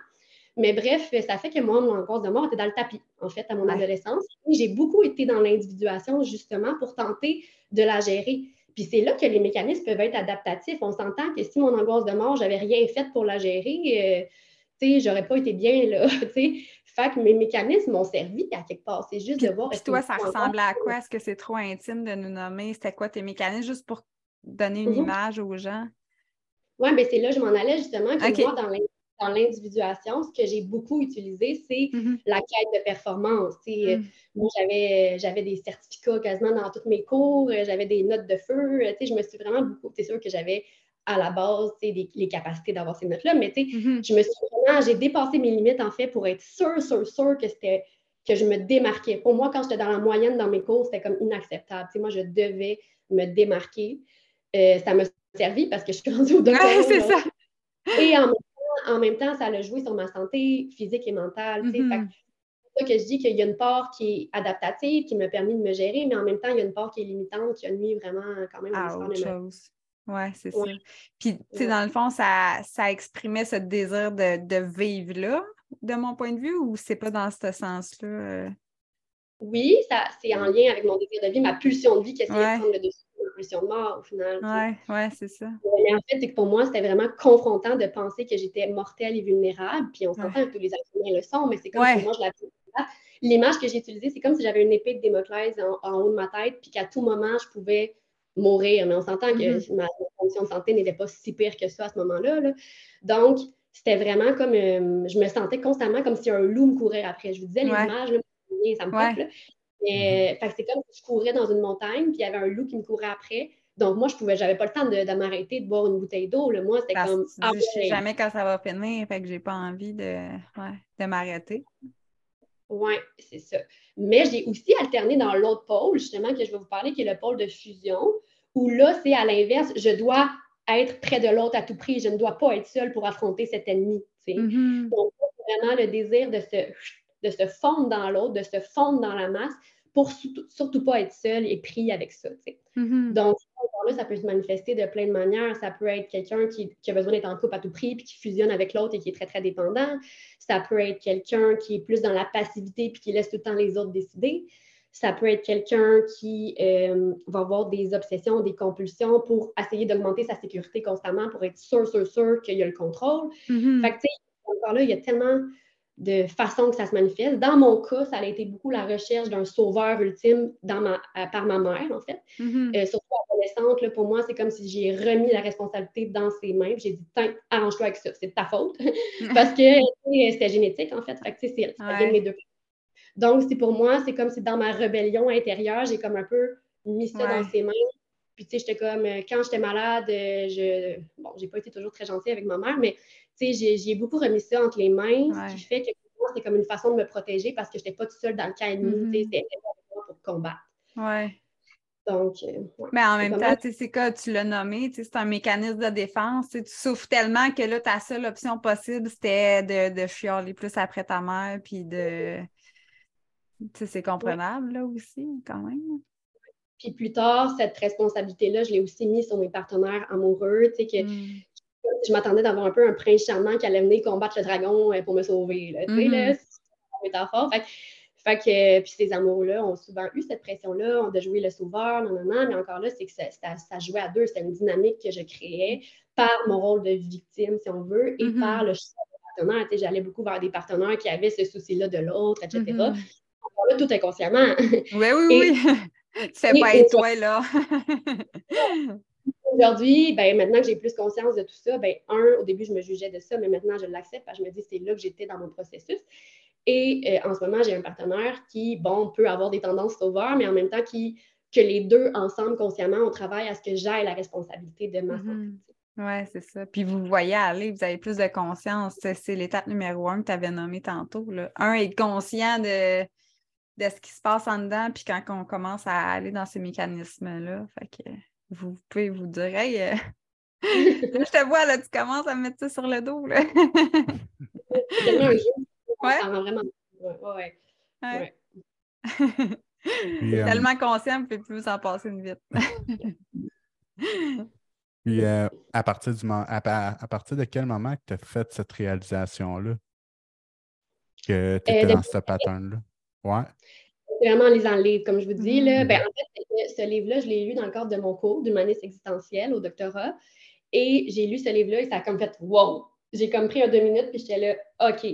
Mais bref, ça fait que moi, mon angoisse de mort était dans le tapis, en fait, à mon adolescence. J'ai beaucoup été dans l'individuation, justement, pour tenter de la gérer. Puis c'est là que les mécanismes peuvent être adaptatifs. On s'entend que si mon angoisse de mort, j'avais rien fait pour la gérer, euh, sais, j'aurais pas été bien là, tu sais. Fait que mes mécanismes m'ont servi à quelque part. C'est juste de voir. Puis toi, ça ressemblait à quoi? Est-ce que c'est trop intime de nous nommer? C'était quoi tes mécanismes, juste pour donner une mm-hmm. image aux gens? Oui, mais c'est là que je m'en allais justement, que moi, dans l'individuation, ce que j'ai beaucoup utilisé, c'est mm-hmm. la quête de performance. Mm. Moi, j'avais des certificats quasiment dans tous mes cours, j'avais des notes de feu. Je me suis vraiment beaucoup. C'est sûr que j'avais à la base, les, les capacités d'avoir ces notes-là. Mais mm-hmm. je me suis vraiment, j'ai dépassé mes limites en fait pour être sûre, sûre, sûre que c'était que je me démarquais. Pour moi, quand j'étais dans la moyenne dans mes cours, c'était comme inacceptable. moi, je devais me démarquer. Euh, ça m'a servi parce que je suis rendue au docteur. c'est ça. Et en même, temps, ça a joué sur ma santé physique et mentale. Mm-hmm. C'est ça que je dis qu'il y a une part qui est adaptative, qui m'a permis de me gérer, mais en même temps, il y a une part qui est limitante, qui a nuit vraiment quand même à autre chose. Oui, c'est ça. Puis, tu sais, dans le fond, ça, ça exprimait ce désir de, de vivre là, de mon point de vue, ou c'est pas dans ce sens-là? Euh? Oui, ça, c'est en lien avec mon désir de vie, ma pulsion de vie qui essayait de prendre le dessus ma pulsion de mort, au final. Oui, ouais, c'est ça. Mais en fait, c'est que pour moi, c'était vraiment confrontant de penser que j'étais mortelle et vulnérable. Puis on s'entend que tous les actions le sont, mais c'est comme si moi, je la L'image que j'ai utilisée, c'est comme si j'avais une épée de Démoclès en, haut de ma tête, puis qu'à tout moment, je pouvais mourir. Mais on s'entend que mm-hmm. ma condition de santé n'était pas si pire que ça à ce moment-là. Donc, c'était vraiment comme. Euh, je me sentais constamment comme si un loup me courait après. Je vous disais, l'image, ça me ouais. Mais, c'est comme si je courais dans une montagne, puis il y avait un loup qui me courait après. Donc, moi, je pouvais, j'avais pas le temps de, m'arrêter, de boire une bouteille d'eau. Moi, c'était comme. Ah, je sais jamais quand ça va finir, fait que j'ai pas envie de, de m'arrêter. Oui, c'est ça. Mais j'ai aussi alterné dans l'autre pôle, justement, que je vais vous parler, qui est le pôle de fusion, où là, c'est à l'inverse, je dois être près de l'autre à tout prix, je ne dois pas être seule pour affronter cet ennemi. Mm-hmm. Donc, vraiment le désir de se, de se fondre dans l'autre, de se fondre dans la masse pour surtout pas être seul et pris avec ça. Mm-hmm. Donc, là, ça peut se manifester de plein de manières. Ça peut être quelqu'un qui, a besoin d'être en couple à tout prix puis qui fusionne avec l'autre et qui est très, très dépendant. Ça peut être quelqu'un qui est plus dans la passivité puis qui laisse tout le temps les autres décider. Ça peut être quelqu'un qui euh, va avoir des obsessions, des compulsions pour essayer d'augmenter sa sécurité constamment pour être sûr, sûr, sûr qu'il y a le contrôle. Mm-hmm. Fait que, tu sais, encore là, il y a tellement de façon que ça se manifeste. Dans mon cas, ça a été beaucoup la recherche d'un sauveur ultime dans ma, par ma mère, en fait. Mm-hmm. Euh, surtout adolescente, là, pour moi, c'est comme si j'ai remis la responsabilité dans ses mains. J'ai dit, tiens, arrange-toi avec ça, c'est de ta faute. Parce que c'était génétique, en fait. Fait que, c'est, vient mes deux donc, c'est pour moi, c'est comme si dans ma rébellion intérieure, j'ai comme un peu mis ça dans ses mains. Puis, tu sais, j'étais comme, euh, quand j'étais malade, je, bon, j'ai pas été toujours très gentille avec ma mère, mais, tu sais, j'ai beaucoup remis ça entre les mains, ce qui fait que pour moi, c'est comme une façon de me protéger parce que je n'étais pas toute seule dans le cas ennemi, tu sais, mm-hmm. c'était pour combattre. Ouais. Donc, euh, mais en même temps, c'est quoi, tu l'as nommé, c'est un mécanisme de défense. Tu souffres tellement que là, ta seule option possible, c'était de, de chialer plus après ta mère, puis de, c'est comprenable là aussi, quand même. Puis plus tard, cette responsabilité-là, je l'ai aussi mise sur mes partenaires amoureux, tu sais, que hmm. je m'attendais d'avoir un peu un prince charmant qui allait venir combattre le dragon euh, pour me sauver, tu sais, là, hmm. c'est métaphore. Fait, fait que, puis ces amours-là ont souvent eu cette pression-là de jouer le sauveur, non, non, non, mais encore là, c'est que ça, ça, jouait à deux, c'était une dynamique que je créais par mon rôle de victime, si on veut, et hmm. par le choix de partenaire. Tu sais, j'allais beaucoup vers des partenaires qui avaient ce souci-là de l'autre, etc là, tout inconsciemment. Oui, oui, oui. C'est pas être toi, là. Aujourd'hui, ben, maintenant que j'ai plus conscience de tout ça, ben, un, au début, je me jugeais de ça, mais maintenant, je l'accepte parce que je me dis c'est là que j'étais dans mon processus. Et euh, en ce moment, j'ai un partenaire qui, bon, peut avoir des tendances sauveurs, mais en même temps, qui, que les deux, ensemble, consciemment, on travaille à ce que j'aille la responsabilité de ma santé. Mm-hmm. Oui, c'est ça. Puis vous voyez aller, vous avez plus de conscience. C'est l'étape numéro un que tu avais nommé tantôt. Là. Un, être conscient de de ce qui se passe en dedans, puis quand on commence à aller dans ces mécanismes-là. Fait que vous pouvez vous dire Hey, euh, je te vois, là, tu commences à mettre ça sur le dos. Là. c'est un jeu. Ouais. Ça vraiment. Ouais. ouais. Euh, tellement conscient, ne peut plus en passer une vite. Puis euh, à, partir du à, à, partir de quel moment tu as fait cette réalisation-là? Que tu étais dans ce pattern-là? Ouais. C'est vraiment en lisant le livre, comme je vous dis. Là, mm. ben, en fait, ce livre-là, je l'ai lu dans le cadre de mon cours d'humanisme existentiel au doctorat. Et j'ai lu ce livre-là et ça a comme fait wow! J'ai comme pris un deux minutes puis j'étais là, OK,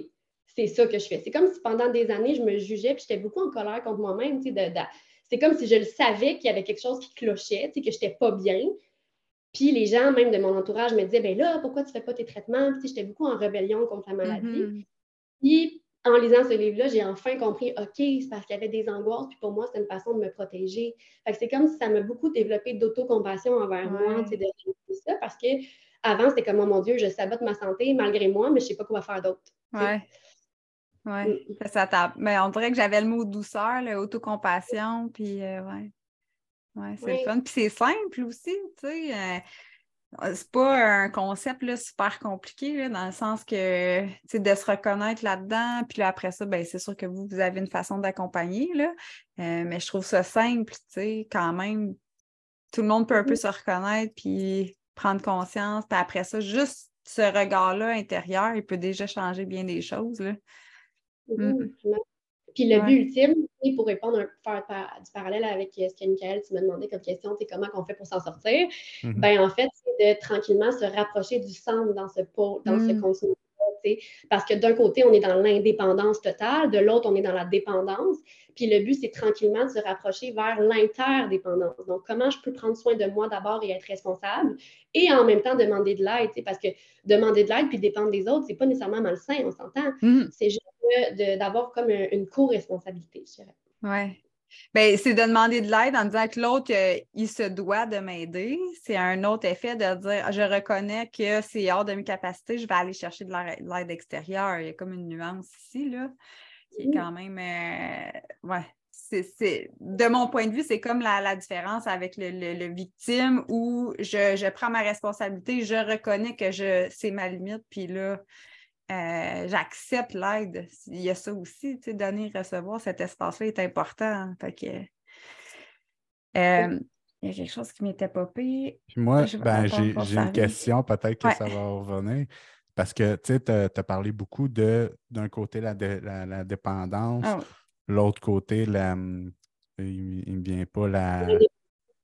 c'est ça que je fais. C'est comme si pendant des années, je me jugeais puis j'étais beaucoup en colère contre moi-même. De, de, c'est comme si je le savais qu'il y avait quelque chose qui clochait, que je n'étais pas bien. Puis les gens, même de mon entourage, me disaient, ben là, pourquoi tu ne fais pas tes traitements? Puis j'étais beaucoup en rébellion contre la maladie. Mm-hmm. Puis en lisant ce livre-là, j'ai enfin compris, OK, c'est parce qu'il y avait des angoisses, puis pour moi, c'est une façon de me protéger. c'est comme si ça m'a beaucoup développé d'autocompassion envers moi, de ça, parce que avant, c'était comme, oh mon Dieu, je sabote ma santé malgré moi, mais je ne sais pas quoi faire d'autre. Oui. Oui, mm. ça Mais on dirait que j'avais le mot douceur, l'autocompassion, puis euh, ouais. Ouais, c'est le fun. Puis c'est simple aussi, tu sais. Euh, c'est pas un concept là, super compliqué, dans le sens que de se reconnaître là-dedans, puis là, après ça, ben, c'est sûr que vous, vous avez une façon d'accompagner, là. Euh, mais je trouve ça simple, quand même. Tout le monde peut un peu se reconnaître, puis prendre conscience, puis après ça, juste ce regard-là intérieur, il peut déjà changer bien des choses. Là. Mm. Puis le but ultime, pour répondre, faire du parallèle avec ce que Michael, tu m'as demandé comme question, c'est comment on fait pour s'en sortir. Mm-hmm. Ben, en fait, c'est de tranquillement se rapprocher du centre dans ce pot, dans ce mm. contenu. Parce que d'un côté, on est dans l'indépendance totale, de l'autre, on est dans la dépendance. Puis le but, c'est tranquillement de se rapprocher vers l'interdépendance. Donc, comment je peux prendre soin de moi d'abord et être responsable et en même temps demander de l'aide, parce que demander de l'aide puis dépendre des autres, c'est pas nécessairement malsain, on s'entend. Mm. C'est juste d'avoir comme une co-responsabilité, je dirais. Oui. Bien, c'est de demander de l'aide en disant que l'autre, euh, il se doit de m'aider. C'est un autre effet de dire je reconnais que c'est hors de mes capacités, je vais aller chercher de l'aide extérieure. Il y a comme une nuance ici, là, qui est quand même. Euh, ouais. C'est, de mon point de vue, c'est comme la, différence avec le, victime où je, je, prends ma responsabilité, je reconnais que je, c'est ma limite, puis là, euh, j'accepte l'aide. Il y a ça aussi, tu sais, donner, recevoir, cet espace-là est important. Fait que, euh, il y a quelque chose qui m'était popé. Puis moi, ben, j'ai une question, peut-être que ça va revenir. Parce que tu as, parlé beaucoup de d'un côté la, la, dépendance, ah l'autre côté, la, hum, il ne me vient pas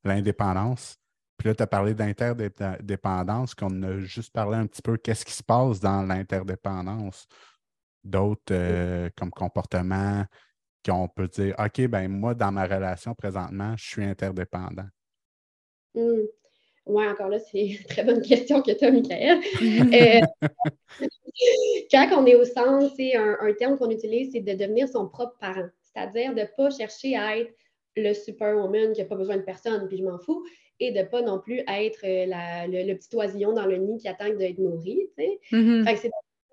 l'indépendance. Puis là, tu as parlé d'interdépendance, qu'on a juste parlé un petit peu qu'est-ce qui se passe dans l'interdépendance. D'autres euh, comme comportements qu'on peut dire OK, ben moi, dans ma relation présentement, je suis interdépendant? Mmh. Oui, encore là, c'est une très bonne question que tu as, Michael. Euh, quand on est au centre, c'est un, terme qu'on utilise, c'est de devenir son propre parent. C'est-à-dire de ne pas chercher à être le superwoman qui n'a pas besoin de personne, puis je m'en fous, et de ne pas non plus être euh, le, petit oisillon dans le nid qui attend d'être nourri. Fait que c'est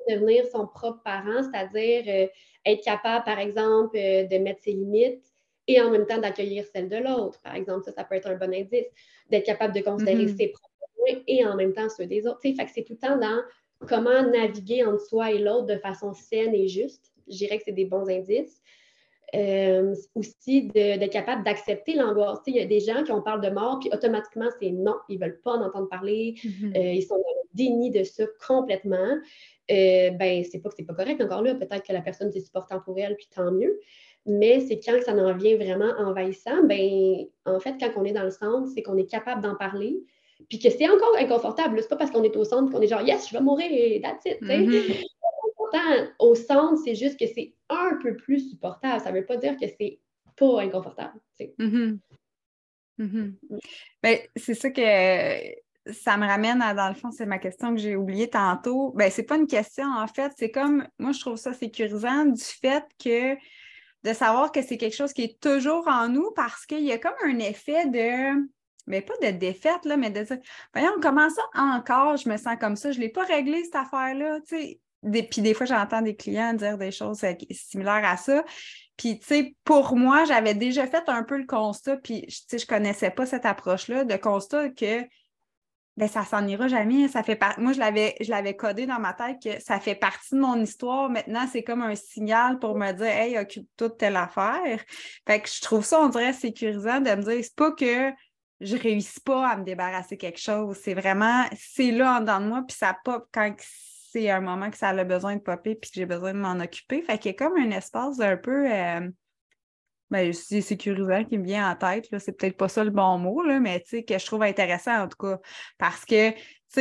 devenir son propre parent, c'est-à-dire euh, être capable, par exemple, de mettre ses limites et en même temps d'accueillir celles de l'autre. Par exemple, ça, ça peut être un bon indice d'être capable de considérer mm-hmm. ses propres besoins et en même temps ceux des autres. Fait que c'est tout le temps dans comment naviguer entre soi et l'autre de façon saine et juste. Je dirais que c'est des bons indices. Euh, aussi d'être capable d'accepter l'angoisse. Il y a des gens qui ont parle de mort, puis automatiquement, c'est non, ils ne veulent pas en entendre parler, mm-hmm. euh, ils sont dans le déni de ça complètement. Euh, ben, c'est pas que c'est pas correct encore là, peut-être que la personne c'est supportant pour elle, puis tant mieux. Mais c'est quand ça en vient vraiment envahissant, ben, en fait, quand on est dans le centre, c'est qu'on est capable d'en parler, puis que c'est encore inconfortable. C'est pas parce qu'on est au centre qu'on est genre, yes, je vais mourir, that's it. Mm-hmm. Au centre, c'est juste que c'est un peu plus supportable. Ça veut pas dire que c'est pas inconfortable. Mm-hmm. Mm-hmm. Ben, c'est ça que ça me ramène à, dans le fond, c'est ma question que j'ai oubliée tantôt. Ben, c'est pas une question, en fait. C'est comme, moi, je trouve ça sécurisant du fait que de savoir que c'est quelque chose qui est toujours en nous parce qu'il y a comme un effet de, mais pas de défaite, là, mais de dire, voyons, comment ça encore, je me sens comme ça, je ne l'ai pas réglé cette affaire-là, tu sais. Puis des fois, j'entends des clients dire des choses euh, similaires à ça. Puis, tu sais, pour moi, j'avais déjà fait un peu le constat, puis, tu sais, je connaissais pas cette approche-là, de constat que ben ça s'en ira jamais. Ça fait Moi, je l'avais, codé dans ma tête que ça fait partie de mon histoire. Maintenant, c'est comme un signal pour me dire Hey, occupe toute telle affaire. Fait que je trouve ça, on dirait, sécurisant de me dire c'est pas que je réussis pas à me débarrasser quelque chose. C'est vraiment, c'est là en dedans de moi, puis ça pop quand c'est un moment que ça a besoin de popper, puis que j'ai besoin de m'en occuper. Fait qu'il y a comme un espace un peu. Euh, ben, sécurisant qui me vient en tête. C'est peut-être pas ça le bon mot, là, mais que je trouve intéressant en tout cas. Parce que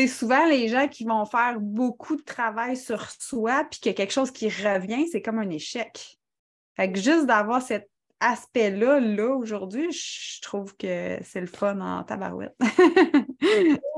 souvent, les gens qui vont faire beaucoup de travail sur soi, puis y a quelque chose qui revient, c'est comme un échec. Fait que juste d'avoir cet aspect-là, là, aujourd'hui, je trouve que c'est le fun en tabarouette.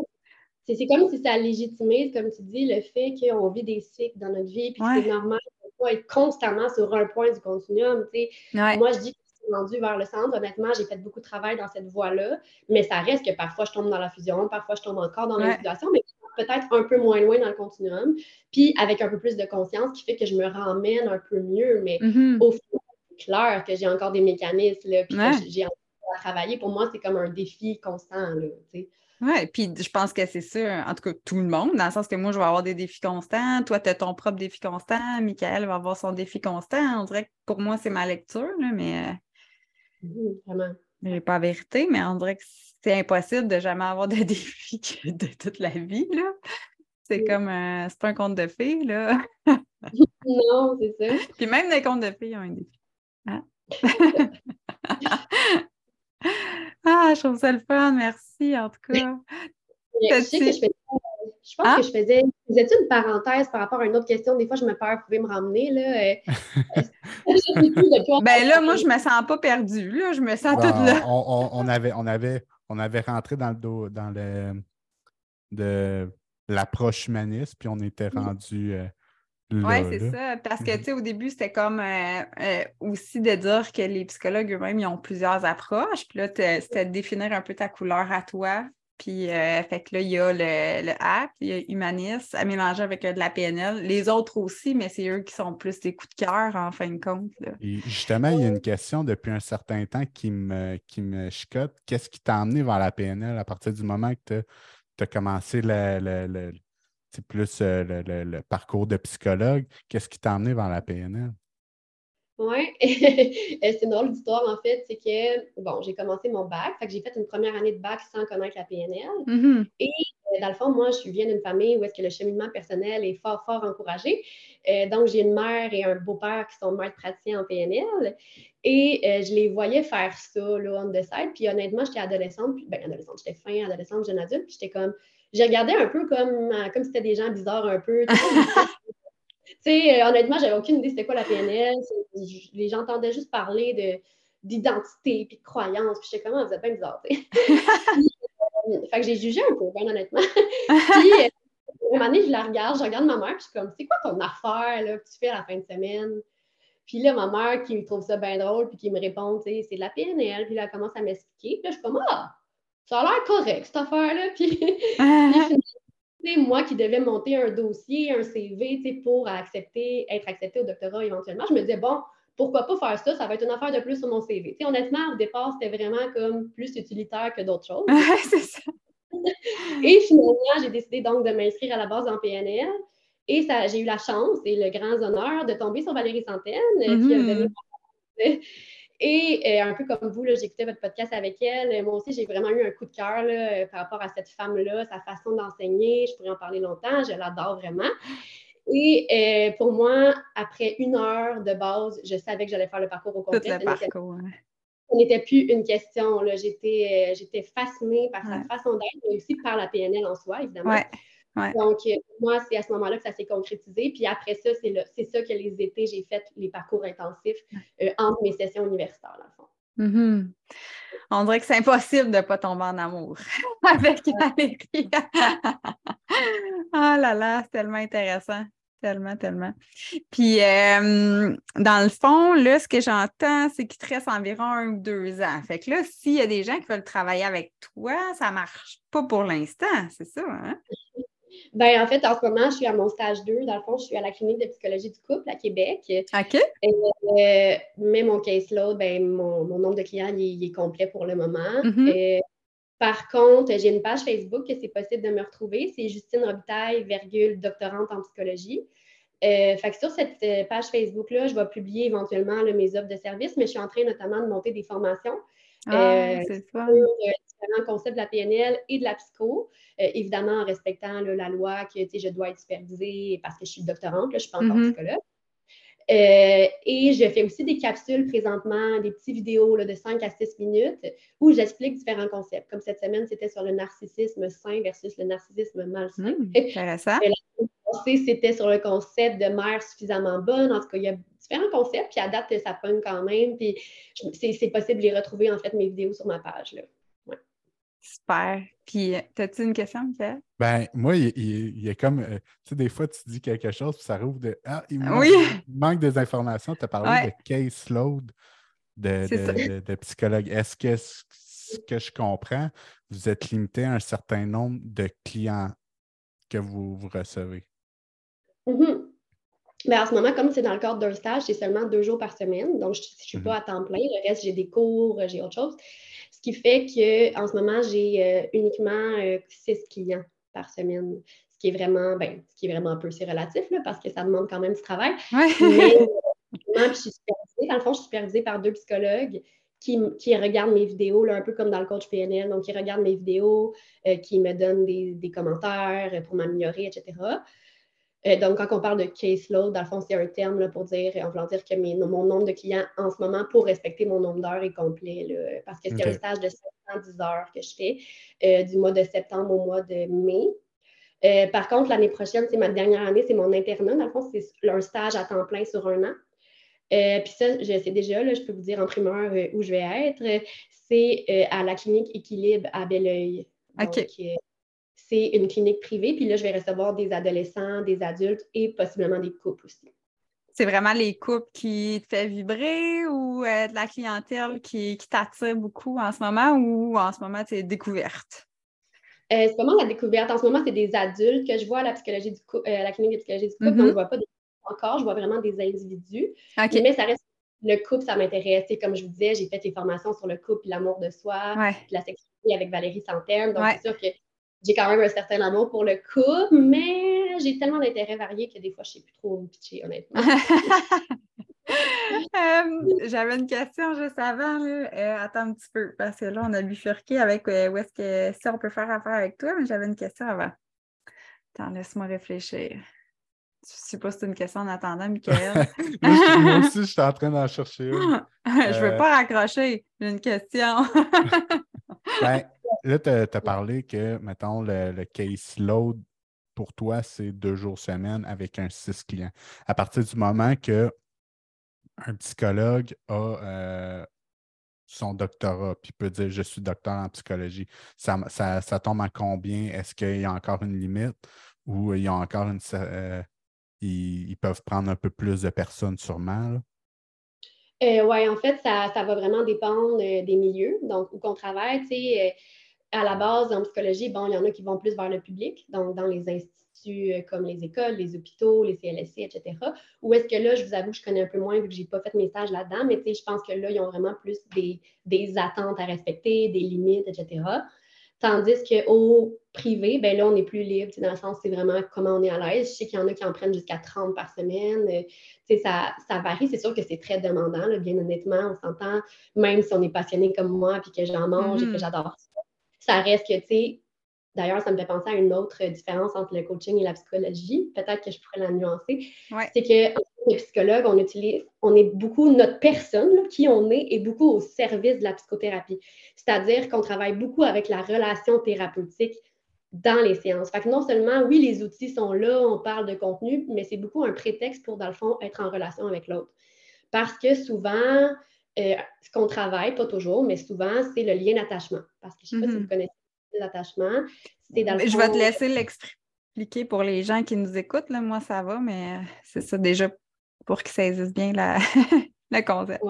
c'est comme si ça légitimait, comme tu dis, le fait qu'on vit des cycles dans notre vie, puis c'est normal pas être constamment sur un point du continuum. Moi, je dis que je suis rendue vers le centre. Honnêtement, j'ai fait beaucoup de travail dans cette voie-là, mais ça reste que parfois je tombe dans la fusion, parfois je tombe encore dans l'individuation, mais peut-être un peu moins loin dans le continuum, puis avec un peu plus de conscience qui fait que je me ramène un peu mieux. Mais mm-hmm. au final, c'est clair que j'ai encore des mécanismes, puis que j'ai encore à travailler. Pour moi, c'est comme un défi constant. Là, oui, puis je pense que c'est ça, en tout cas, tout le monde, dans le sens que moi, je vais avoir des défis constants, toi, tu as ton propre défi constant, Michael va avoir son défi constant. On dirait que pour moi, c'est ma lecture, là, mais. Euh, mmh, vraiment. Je n'ai pas vérité, mais on dirait que c'est impossible de jamais avoir de défis de toute la vie, là. C'est comme, euh, c'est pas un conte de fées, là. non, c'est ça. Puis même les contes de fées ont un défi. Hein? Ah, je trouve ça le fun, merci en tout cas. Je, sais que je, fais, je pense que je faisais, faisais une parenthèse par rapport à une autre question? Des fois, je me perds, vous pouvez me ramener. Là. ben là, moi, je me sens pas perdue. Là. Je me sens toute là. On, avait, on, avait, on avait rentré dans le dans le de l'approche humaniste, puis on était rendu euh, oui, c'est ça. Parce que, mhm. tu sais, au début, c'était comme euh, euh, aussi de dire que les psychologues eux-mêmes, ils ont plusieurs approches. Puis là, c'était de définir un peu ta couleur à toi. Puis, euh, fait que là, il y a le, le app, il y a Humanist à mélanger avec de la PNL. Les autres aussi, mais c'est eux qui sont plus des coups de cœur, en fin de compte. justement, il y a une question depuis un certain temps qui me, qui me chicote. Qu'est-ce qui t'a amené vers la PNL à partir du moment que tu as, commencé le c'est plus euh, le, parcours de psychologue. Qu'est-ce qui t'a amené vers la PNL? Oui, c'est une drôle d'histoire en fait. C'est que, bon, j'ai commencé mon bac, fait que j'ai fait une première année de bac sans connaître la PNL. Mm-hmm. Et euh, dans le fond, moi, je viens d'une famille où est-ce que le cheminement personnel est fort, fort encouragé. Euh, donc, j'ai une mère et un beau-père qui sont maîtres praticiens en PNL. Et euh, je les voyais faire ça, là, on the side. Puis honnêtement, j'étais adolescente, puis, ben, adolescente, j'étais fin adolescente, jeune adulte, puis j'étais comme, j'ai regardé un peu comme, comme si c'était des gens bizarres un peu. Sais, honnêtement, j'avais aucune idée c'était quoi la PNL. Les gens entendaient juste parler de d'identité puis de croyance. Puis j'étais comme, ah, vous êtes bien bizarre, sais. fait que j'ai jugé un peu, bien honnêtement. puis, euh, une année, je la regarde, je regarde ma mère, puis je suis comme, c'est quoi ton affaire là, que tu fais à la fin de semaine? Puis là, ma mère qui trouve ça bien drôle, puis qui me répond, tu sais, c'est de la PNL, puis là, elle commence à m'expliquer. Puis là, je suis comme, ah, ça a l'air correct, cette affaire-là. Puis, moi qui devais monter un dossier, un CV, pour accepter, être accepté au doctorat éventuellement, je me disais, bon, pourquoi pas faire ça? Ça va être une affaire de plus sur mon CV. honnêtement, au départ, c'était vraiment comme plus utilitaire que d'autres choses. c'est ça. et finalement, j'ai décidé donc de m'inscrire à la base en PNL. Et j'ai eu la chance et le grand honneur de tomber sur Valérie Santaine, qui a donné mm-hmm. Et euh, un peu comme vous, j'écoutais votre podcast avec elle. Moi aussi, j'ai vraiment eu un coup de cœur euh, par rapport à cette femme-là, sa façon d'enseigner. Je pourrais en parler longtemps, je l'adore vraiment. Et euh, pour moi, après une heure de base, je savais que j'allais faire le parcours au complet. Tout le parcours, Ce n'était plus une question. J'étais, j'étais fascinée par sa façon d'être, mais aussi par la PNL en soi, évidemment. Donc, euh, moi, c'est à ce moment-là que ça s'est concrétisé. Puis après ça, c'est ça que les étés, j'ai fait les parcours intensifs euh, entre mes sessions universitaires, dans le fond. Mm-hmm. On dirait que c'est impossible de ne pas tomber en amour avec Valérie. oh là là, c'est tellement intéressant. Tellement, tellement. Puis, euh, dans le fond, là, ce que j'entends, c'est qu'il te reste environ un ou deux ans. Fait que là, s'il y a des gens qui veulent travailler avec toi, ça ne marche pas pour l'instant, c'est ça, hein? Ben, en fait, en ce moment, je suis à mon stage 2. Dans le fond, je suis à la clinique de psychologie du couple à Québec. OK. Euh, mais mon caseload, ben, mon, mon, nombre de clients, il, est complet pour le moment. Mm-hmm. Euh, par contre, j'ai une page Facebook que c'est possible de me retrouver. C'est Justine Robitaille, virgule, doctorante en psychologie. Euh, fait que sur cette page Facebook-là, je vais publier éventuellement mes offres de services, mais je suis en train notamment de monter des formations. Ah, c'est ça différents concepts de la PNL et de la psycho, euh, évidemment en respectant la loi que je dois être supervisée parce que je suis doctorante, je ne suis pas encore mm-hmm. psychologue. Euh, et je fais aussi des capsules présentement, des petites vidéos de 5 à 6 minutes où j'explique différents concepts. Comme cette semaine, c'était sur le narcissisme sain versus le narcissisme malsain. Mmh, intéressant. c'était sur le concept de mère suffisamment bonne. En tout cas, il y a différents concepts, puis à date, ça pogne quand même. Puis c'est possible de les retrouver, en fait, mes vidéos sur ma page. Là. Super. Puis, euh, as-tu une question, Michael? Ben, moi, il, y a comme, euh, tu sais, des fois, tu dis quelque chose, puis ça rouvre de, ah, il manque, des informations. Tu as parlé de case load de, de, psychologue. Est-ce que ce que je comprends, vous êtes limité à un certain nombre de clients que vous, recevez? Mm-hmm. Ben, en ce moment, comme c'est dans le cadre d'un stage, c'est seulement deux jours par semaine. Donc, je ne suis pas mm-hmm. à temps plein. Le reste, j'ai des cours, j'ai autre chose. Ce qui fait qu'en ce moment, j'ai euh, uniquement euh, six clients par semaine. Ce qui est vraiment, ben, ce qui est vraiment un peu, c'est relatif, parce que ça demande quand même du travail. Ouais. Mais je suis supervisée. Dans le fond, je suis supervisée par deux psychologues qui, qui, regardent mes vidéos, là, un peu comme dans le coach PNL. Donc, qui regardent mes vidéos, euh, qui me donnent des, des commentaires pour m'améliorer, etc. Euh, donc, quand on parle de caseload, dans le fond, c'est un terme là, pour dire, en voulant dire que mon nombre de clients en ce moment pour respecter mon nombre d'heures est complet. parce que c'est un stage de 710 heures que je fais euh, du mois de septembre au mois de mai. Euh, par contre, l'année prochaine, c'est ma dernière année, c'est mon internat. Dans le fond, c'est un stage à temps plein sur un an. Puis ça, je sais déjà, là, je peux vous dire en primeur où je vais être. C'est à la clinique Équilibre à Belleuil. OK c'est une clinique privée. Puis là, je vais recevoir des adolescents, des adultes et possiblement des couples aussi. C'est vraiment les couples qui te fait vibrer ou euh, de la clientèle qui, t'attire beaucoup en ce moment ou en ce moment, tu es découverte? Euh, c'est vraiment la découverte. En ce moment, c'est des adultes que je vois à la psychologie du couple, euh, la clinique de psychologie du couple. Donc, je ne vois pas des encore, je vois vraiment des individus. Mais ça reste le couple, ça m'intéresse. Comme je vous disais, j'ai fait des formations sur le couple et l'amour de soi, la sexualité avec Valérie Santerre. Donc, c'est sûr que j'ai quand même un certain amour pour le couple, mais j'ai tellement d'intérêts variés que des fois, je ne sais plus trop où pitcher, honnêtement. J'avais une question juste avant. attends un petit peu, parce que là, on a bifurqué avec où est-ce que si on peut faire affaire avec toi, mais j'avais une question avant. Attends, laisse-moi réfléchir. Je ne sais pas si c'est une question en attendant, Michael. moi, aussi, je suis en train d'en chercher une. je ne veux pas raccrocher. J'ai une question. ben, là, tu as, parlé que, mettons, le, le case load pour toi, c'est deux jours semaine avec un six clients. À partir du moment que un psychologue a euh, son doctorat, puis peut dire je suis docteur en psychologie, ça, ça, tombe à combien? Est-ce qu'il y a encore une limite ou il y a encore une. Euh, ils, peuvent prendre un peu plus de personnes sûrement? Euh, oui, en fait, ça, va vraiment dépendre des milieux, donc où qu'on travaille. Tu sais, à la base, en psychologie, bon, il y en a qui vont plus vers le public, donc dans les instituts euh, comme les écoles, les hôpitaux, les CLSC, etc. Ou est-ce que là, je vous avoue que je connais un peu moins vu que je n'ai pas fait mes stages là-dedans, mais je pense que là, ils ont vraiment plus des, attentes à respecter, des limites, etc. Tandis qu'au privé, ben là, on est plus libre, dans le sens, c'est vraiment comment on est à l'aise. Je sais qu'il y en a qui en prennent jusqu'à 30 par semaine. Euh, ça, ça varie. C'est sûr que c'est très demandant, bien honnêtement. On s'entend, même si on est passionné comme moi, puis que j'en mange et que mm-hmm. j'adore ça. Reste que, tu sais, D'ailleurs, ça me fait penser à une autre différence entre le coaching et la psychologie. Peut-être que je pourrais la nuancer. C'est que les psychologues, on utilise, on est beaucoup, notre personne, qui on est, est beaucoup au service de la psychothérapie. C'est-à-dire qu'on travaille beaucoup avec la relation thérapeutique dans les séances. Fait que non seulement, oui, les outils sont là, on parle de contenu, mais c'est beaucoup un prétexte pour, dans le fond, être en relation avec l'autre. Parce que souvent, euh, ce qu'on travaille, pas toujours, mais souvent, c'est le lien d'attachement. Parce que je ne sais pas si mm-hmm. vous connaissez l'attachement. Je vais te laisser l'expliquer pour les gens qui nous écoutent. Là. Moi, ça va, mais c'est ça déjà pour qu'ils saisissent bien la... le concept.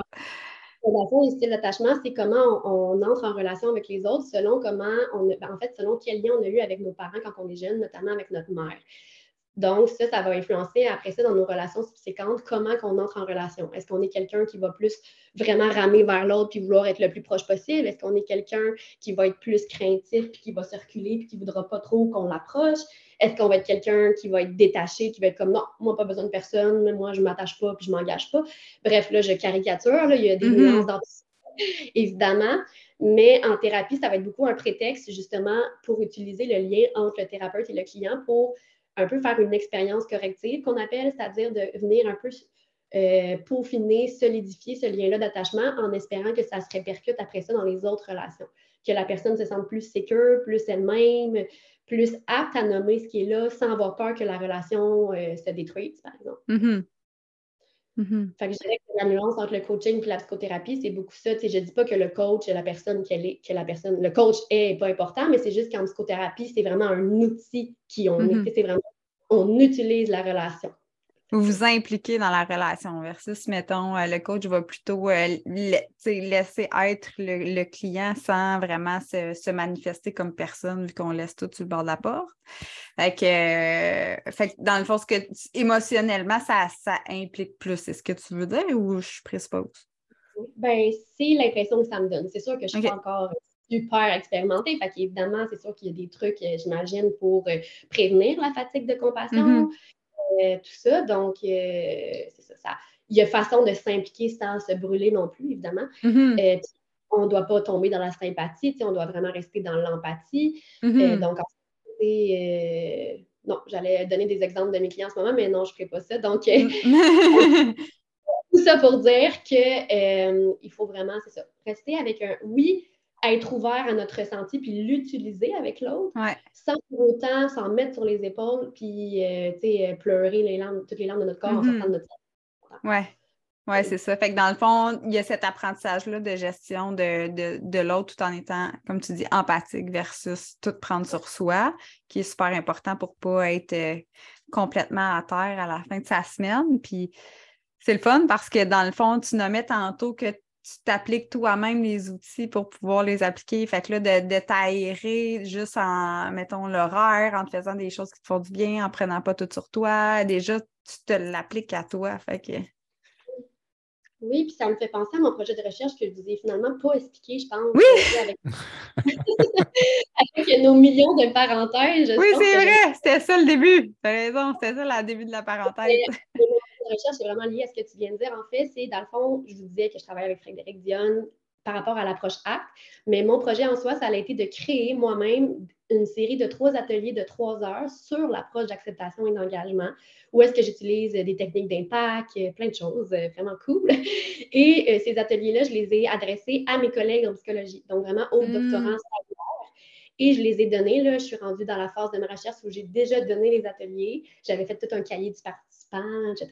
le style d'attachement, c'est comment on, entre en relation avec les autres selon comment on ben, en fait, selon quel lien on a eu avec nos parents quand on est jeune, notamment avec notre mère. Donc, ça, ça va influencer après ça dans nos relations subséquentes, comment qu'on entre en relation. Est-ce qu'on est quelqu'un qui va plus vraiment ramer vers l'autre puis vouloir être le plus proche possible? Est-ce qu'on est quelqu'un qui va être plus craintif puis qui va circuler puis qui ne voudra pas trop qu'on l'approche? Est-ce qu'on va être quelqu'un qui va être détaché, qui va être comme non, moi, pas besoin de personne, moi, je ne m'attache pas puis je ne m'engage pas? Bref, là, je caricature, là, il y a des mm-hmm. nuances dans tout ça, évidemment. Mais en thérapie, ça va être beaucoup un prétexte justement pour utiliser le lien entre le thérapeute et le client pour un peu faire une expérience corrective qu'on appelle, c'est-à-dire de venir un peu euh, peaufiner, solidifier ce lien-là d'attachement en espérant que ça se répercute après ça dans les autres relations. Que la personne se sente plus sécure, plus elle-même, plus apte à nommer ce qui est là sans avoir peur que la relation euh, se détruise, par exemple. Mm-hmm. Mm-hmm. Fait que je dirais que la nuance entre le coaching et la psychothérapie, c'est beaucoup ça. je ne dis pas que le coach est la personne qu'elle est, que la personne, le coach est pas important, mais c'est juste qu'en psychothérapie, c'est vraiment un outil qui on mm-hmm. C'est vraiment, on utilise la relation. Vous vous impliquez dans la relation versus, mettons, euh, le coach va plutôt euh, laisser être le, client sans vraiment se, manifester comme personne vu qu'on laisse tout sur le bord de la porte. Fait que, euh, fait dans le fond, ce que émotionnellement, ça, ça implique plus. C'est ce que tu veux dire ou je présuppose? Ben, c'est l'impression que ça me donne. C'est sûr que je suis pas encore super expérimentée. Fait qu'évidemment, c'est sûr qu'il y a des trucs, j'imagine, pour prévenir la fatigue de compassion. Mm-hmm. Euh, tout ça. Donc, euh, c'est ça, Il y a façon de s'impliquer sans se brûler non plus, évidemment. Mm-hmm. Euh, on ne doit pas tomber dans la sympathie, on doit vraiment rester dans l'empathie. Mm-hmm. donc, non, j'allais donner des exemples de mes clients en ce moment, mais non, je ne ferai pas ça. Donc, mm. tout ça pour dire qu'il faut vraiment, c'est ça, rester avec un oui, être ouvert à notre ressenti puis l'utiliser avec l'autre sans pour autant s'en mettre sur les épaules puis euh, euh, pleurer les larmes, toutes les larmes de notre corps en mm-hmm. sortant de notre Oui. Oui, c'est ça. Fait que dans le fond, il y a cet apprentissage-là de gestion de, de, l'autre tout en étant, comme tu dis, empathique versus tout prendre sur soi, qui est super important pour ne pas être euh, complètement à terre à la fin de sa semaine. Puis c'est le fun parce que dans le fond, tu nommais tantôt que tu t'appliques toi-même les outils pour pouvoir les appliquer. Fait que là, de, t'aérer juste en, mettons, l'horaire, en te faisant des choses qui te font du bien, en prenant pas tout sur toi, déjà, tu te l'appliques à toi. Fait que Oui, puis ça me fait penser à mon projet de recherche que je vous ai finalement pas expliqué, je pense. Oui! Avec, avec nos millions de parenthèses. Oui, c'est vrai, c'était ça le début. Tu as raison, c'était ça le début de la parenthèse. De recherche est vraiment lié à ce que tu viens de dire. En fait, c'est dans le fond, je vous disais que je travaille avec Frédéric Dionne par rapport à l'approche ACT, mais mon projet en soi, ça a été de créer moi-même une série de trois ateliers de trois heures sur l'approche d'acceptation et d'engagement, où est-ce que j'utilise des techniques d'impact, plein de choses euh, vraiment cool. Et euh, ces ateliers-là, je les ai adressés à mes collègues en psychologie, donc vraiment aux mm. doctorants Et je les ai donnés, là, je suis rendue dans la phase de ma recherche où j'ai déjà donné les ateliers. J'avais fait tout un cahier du etc.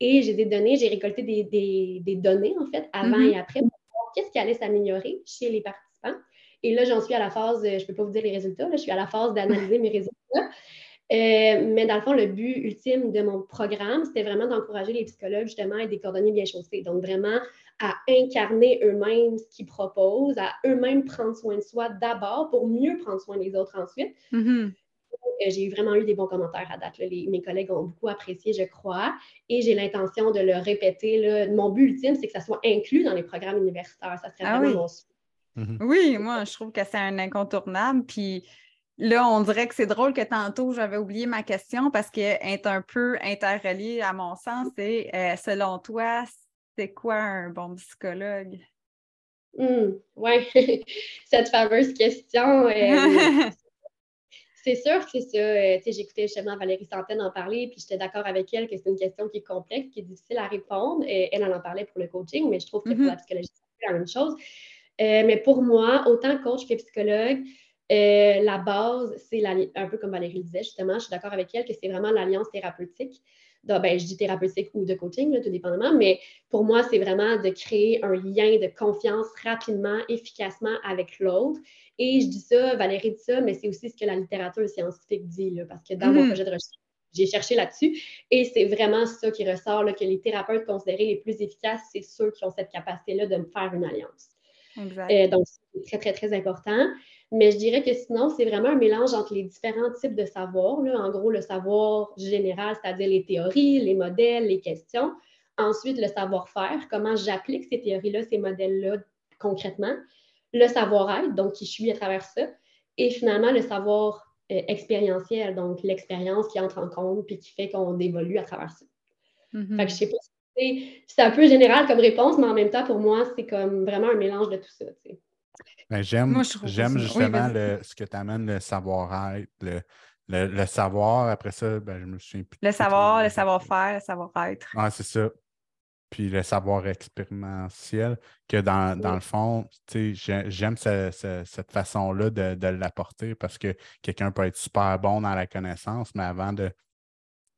Et je les ai donnés, j'ai récolté des, données, en fait, avant mm-hmm. et après, pour voir qu'est-ce qui allait s'améliorer chez les participants. Et là, j'en suis à la phase, je ne peux pas vous dire les résultats, je suis à la phase d'analyser mes résultats. Euh, mais dans le fond, le but ultime de mon programme, c'était vraiment d'encourager les psychologues justement à être des cordonniers bien chaussés. Donc vraiment à incarner eux-mêmes ce qu'ils proposent, à eux-mêmes prendre soin de soi d'abord pour mieux prendre soin des autres ensuite. Mm-hmm. Euh, j'ai eu vraiment eu des bons commentaires à date. mes collègues ont beaucoup apprécié, je crois, et j'ai l'intention de le répéter. Mon but ultime, c'est que ça soit inclus dans les programmes universitaires. Ça serait ah vraiment oui. Mhm. Oui, moi, je trouve que c'est un incontournable. Puis là, on dirait que c'est drôle que tantôt, j'avais oublié ma question parce qu'elle est un peu interreliée à mon sens. C'est euh, selon toi, c'est quoi un bon psychologue? Hmm, oui, cette fameuse question. Euh, c'est sûr que c'est ça. Euh, j'écoutais justement Valérie Santaine en parler, puis j'étais d'accord avec elle que c'est une question qui est complexe, qui est difficile à répondre. Et elle en parlait pour le coaching, mais je trouve que pour mm-hmm. la psychologie, c'est la même chose. Euh, mais pour moi, autant coach que psychologue, euh, la base, c'est un peu comme Valérie le disait, justement, je suis d'accord avec elle que c'est vraiment l'alliance thérapeutique. Ben, je dis thérapeutique ou de coaching, tout dépendamment, mais pour moi, c'est vraiment de créer un lien de confiance rapidement, efficacement avec l'autre. Et je dis ça, Valérie dit ça, mais c'est aussi ce que la littérature scientifique dit, parce que dans mon mm-hmm. projet de recherche, j'ai cherché là-dessus. Et c'est vraiment ça qui ressort, que les thérapeutes considérés les plus efficaces, c'est ceux qui ont cette capacité-là de me faire une alliance. Euh, donc, c'est très, très, très important. Mais je dirais que sinon, c'est vraiment un mélange entre les différents types de savoir. En gros, le savoir général, c'est-à-dire les théories, les modèles, les questions. Ensuite, le savoir-faire, comment j'applique ces théories-là, ces modèles-là concrètement. Le savoir-être, donc qui je suis à travers ça. Et finalement, le savoir euh, expérientiel, donc l'expérience qui entre en compte puis qui fait qu'on évolue à travers ça. Mm-hmm. Fait que je sais pas c'est un peu général comme réponse, mais en même temps, pour moi, c'est comme vraiment un mélange de tout ça. Ben, j'aime justement ce que tu amènes, le savoir-être, le, savoir. Après ça, ben, je me souviens plus. Le savoir, le savoir-faire, le savoir-être. Ah, c'est ça. Puis le savoir expérimentiel, que dans, le fond, j'aime cette façon-là de, de l'apporter parce que quelqu'un peut être super bon dans la connaissance, mais avant de,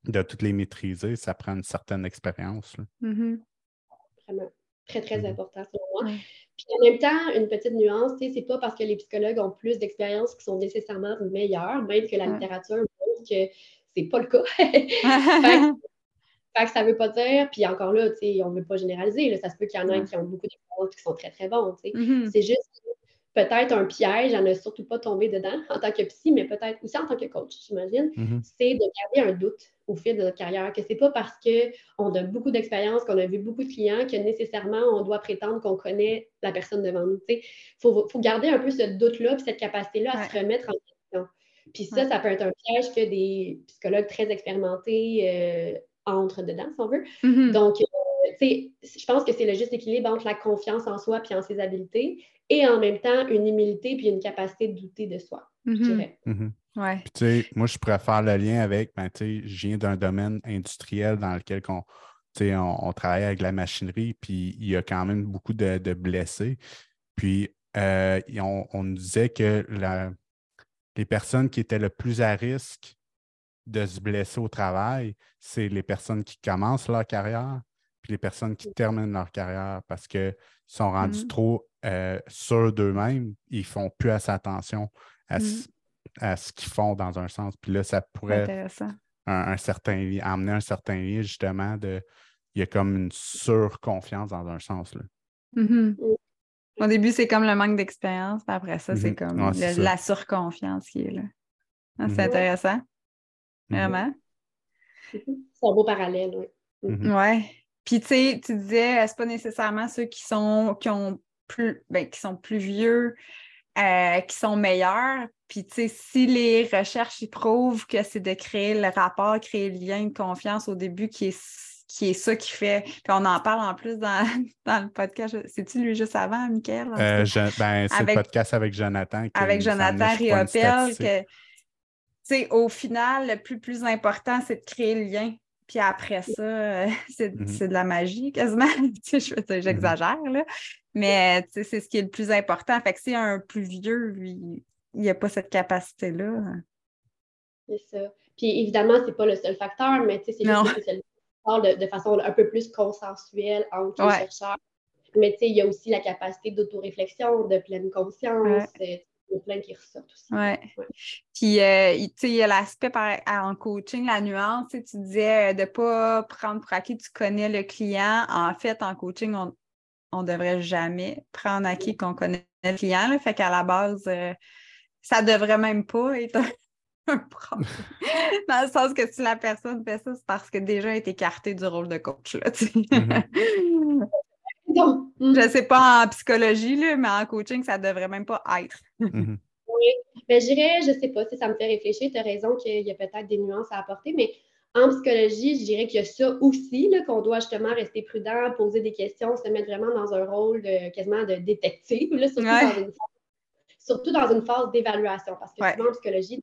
de toutes les maîtriser, ça prend une certaine expérience. Mm-hmm. Vraiment. Très, très mm-hmm. important pour moi. Puis en même temps, une petite nuance, c'est pas parce que les psychologues ont plus d'expérience qu'ils sont nécessairement meilleurs, même que la littérature montre que c'est pas le cas. fait, que ça veut pas dire, puis encore là, on ne veut pas généraliser, là, ça se peut qu'il y en ait qui ont beaucoup d'expérience qui sont très, très bons. Mm-hmm. C'est juste peut-être un piège à ne surtout pas tomber dedans en tant que psy, mais peut-être aussi en tant que coach, j'imagine, c'est de garder un doute au fil de notre carrière, que c'est pas parce qu'on a beaucoup d'expérience, qu'on a vu beaucoup de clients, que nécessairement on doit prétendre qu'on connaît la personne devant nous. Il faut, garder un peu ce doute-là, puis cette capacité-là à se remettre en question. Puis ça, ça peut être un piège que des psychologues très expérimentés euh, entrent dedans, si on veut. Mm-hmm. Donc, euh, je pense que c'est le juste équilibre entre la confiance en soi et en ses habiletés et en même temps une humilité puis une capacité de douter de soi, je mm-hmm. dirais. Mm-hmm. Ouais. moi, je pourrais faire le lien avec, ben, je viens d'un domaine industriel dans lequel on, on, travaille avec la machinerie, puis il y a quand même beaucoup de, blessés. Puis, euh, on, nous disait que la, les personnes qui étaient le plus à risque de se blesser au travail, c'est les personnes qui commencent leur carrière, puis les personnes qui terminent leur carrière parce qu'ils sont rendus mm-hmm. trop euh, sûrs d'eux-mêmes, ils ne font plus assez attention à, mm-hmm à ce qu'ils font dans un sens. Puis là, ça pourrait un, certain, amener un certain lien, justement, de il y a comme une surconfiance dans un sens. Là. Mm-hmm. Au début, c'est comme le manque d'expérience, puis après ça, c'est mm-hmm. comme la surconfiance qui est là. Ah, c'est mm-hmm. intéressant. Vraiment. C'est un beau parallèle, oui. Ouais. Puis, tu sais, tu disais, c'est pas nécessairement ceux qui sont, qui ont plus, ben, qui sont plus vieux, euh, qui sont meilleurs? Puis, tu sais, si les recherches y prouvent que c'est de créer le rapport, créer le lien de confiance au début qui est qui est ça qui fait. Puis on en parle en plus dans, le podcast. C'est-tu lui juste avant, Michael? Euh, ben, c'est le podcast avec Jonathan. Avec Jonathan Riopel. Que, au final, le plus, plus important, c'est de créer le lien. Puis après ça, euh, mm-hmm. c'est de la magie quasiment. je mm-hmm. j'exagère, là. Mais c'est ce qui est le plus important. Fait que si un plus vieux, lui, il n'y a pas cette capacité-là. C'est ça. Puis évidemment, ce n'est pas le seul facteur, mais c'est juste que c'est de, de, façon un peu plus consensuelle entre les chercheurs. Mais il y a aussi la capacité d'autoréflexion, de pleine conscience. il y a plein qui ressortent aussi. Ouais. Puis, euh, il y a l'aspect en coaching, la nuance. Tu disais euh, de ne pas prendre pour acquis, tu connais le client. En fait, en coaching, on ne devrait jamais prendre acquis qu'on connaît le client. Fait qu'à la base, euh, ça ne devrait même pas être un problème. Dans le sens que si la personne fait ça, c'est parce que déjà elle est écartée du rôle de coach. Là, mm-hmm. Je ne sais pas en psychologie, là, mais en coaching, ça ne devrait même pas être. Mm-hmm. Oui, mais je dirais, je ne sais pas si ça me fait réfléchir, tu as raison qu'il y a peut-être des nuances à apporter, mais en psychologie, je dirais qu'il y a ça aussi, qu'on doit justement rester prudent, poser des questions, se mettre vraiment dans un rôle de, quasiment de détective, là, surtout, dans une, surtout, dans une, phase d'évaluation. Parce que souvent en psychologie,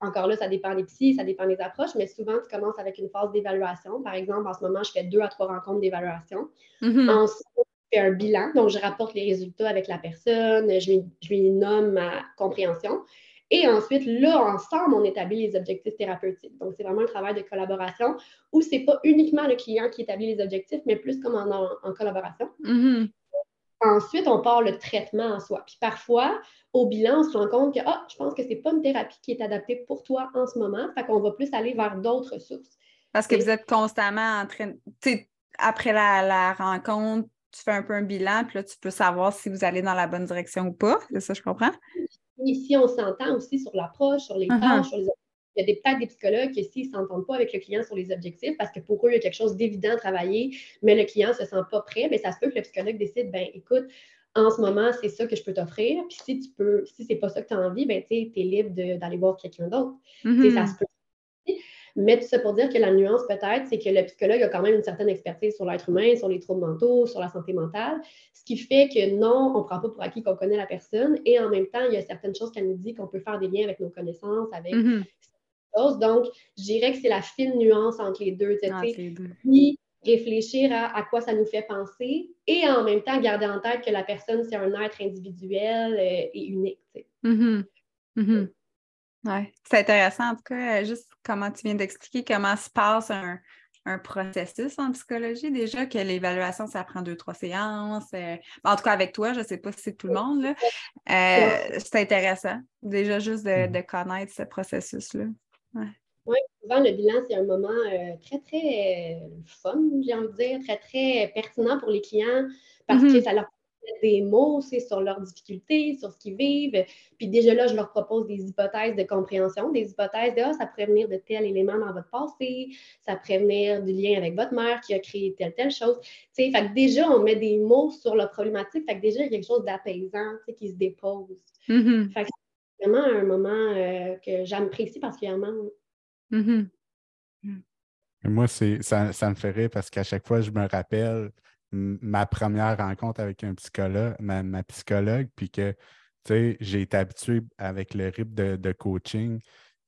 encore là, ça dépend des psys, ça dépend des approches, mais souvent, tu commences avec une phase d'évaluation. Par exemple, en ce moment, je fais deux à trois rencontres d'évaluation. Mm-hmm. Ensuite, je fais un bilan, donc je rapporte les résultats avec la personne, je lui, je lui nomme ma compréhension. Et ensuite, là, ensemble, on établit les objectifs thérapeutiques. Donc, c'est vraiment un travail de collaboration où ce n'est pas uniquement le client qui établit les objectifs, mais plus comme en, en, collaboration. Mm-hmm. Ensuite, on part le traitement en soi. Puis parfois, au bilan, on se rend compte que ah, je pense que ce n'est pas une thérapie qui est adaptée pour toi en ce moment. Fait qu'on va plus aller vers d'autres sources. Parce que vous êtes constamment en train. Après la, la, rencontre, tu fais un peu un bilan, puis là, tu peux savoir si vous allez dans la bonne direction ou pas. C'est ça, je comprends? Ici, on s'entend aussi sur l'approche, sur les uh-huh. tâches, sur les il y a peut-être des psychologues qui, s'ils ne s'entendent pas avec le client sur les objectifs, parce que pour eux, il y a quelque chose d'évident à travailler, mais le client ne se sent pas prêt, mais ça se peut que le psychologue décide, ben écoute, en ce moment, c'est ça que je peux t'offrir. Puis si tu peux, si c'est pas ça que tu as envie, ben tu es libre d'aller voir quelqu'un d'autre. Mm-hmm. Ça se peut. Mais tout ça pour dire que la nuance, peut-être, c'est que le psychologue a quand même une certaine expertise sur l'être humain, sur les troubles mentaux, sur la santé mentale, ce qui fait que non, on ne prend pas pour acquis qu'on connaît la personne. Et en même temps, il y a certaines choses qu'elle nous dit qu'on peut faire des liens avec nos connaissances, avec Donc, je dirais que c'est la fine nuance entre les deux. Puis, réfléchir à, quoi ça nous fait penser et en même temps garder en tête que la personne, c'est un être individuel euh, et unique. Mm-hmm. Ouais. C'est intéressant, en tout cas, juste comment tu viens d'expliquer comment se passe un, processus en psychologie. Déjà que l'évaluation, ça prend deux, trois séances. Euh, en tout cas, avec toi, je ne sais pas si c'est tout le monde. Euh, c'est intéressant, déjà juste de mm-hmm. connaître ce processus-là. Oui, souvent le bilan, c'est un moment euh, très, très euh, fun, j'ai envie de dire, très, très pertinent pour les clients parce que mm-hmm. ça leur des mots sur leurs difficultés, sur ce qu'ils vivent. Puis déjà là, je leur propose des hypothèses de compréhension, des hypothèses de ah, ça pourrait venir de tel élément dans votre passé, ça pourrait venir du lien avec votre mère qui a créé telle, telle chose. fait que déjà, on met des mots sur la problématique, fait que déjà, il y a quelque chose d'apaisant qui se dépose. Mm-hmm vraiment un moment euh, que j'apprécie particulièrement. Mm. Moi, c'est, ça, ça, me fait rire parce qu'à chaque fois, je me rappelle ma première rencontre avec un psychologue, ma, psychologue, puis que, tu sais, j'ai été habitué avec le rythme de, coaching,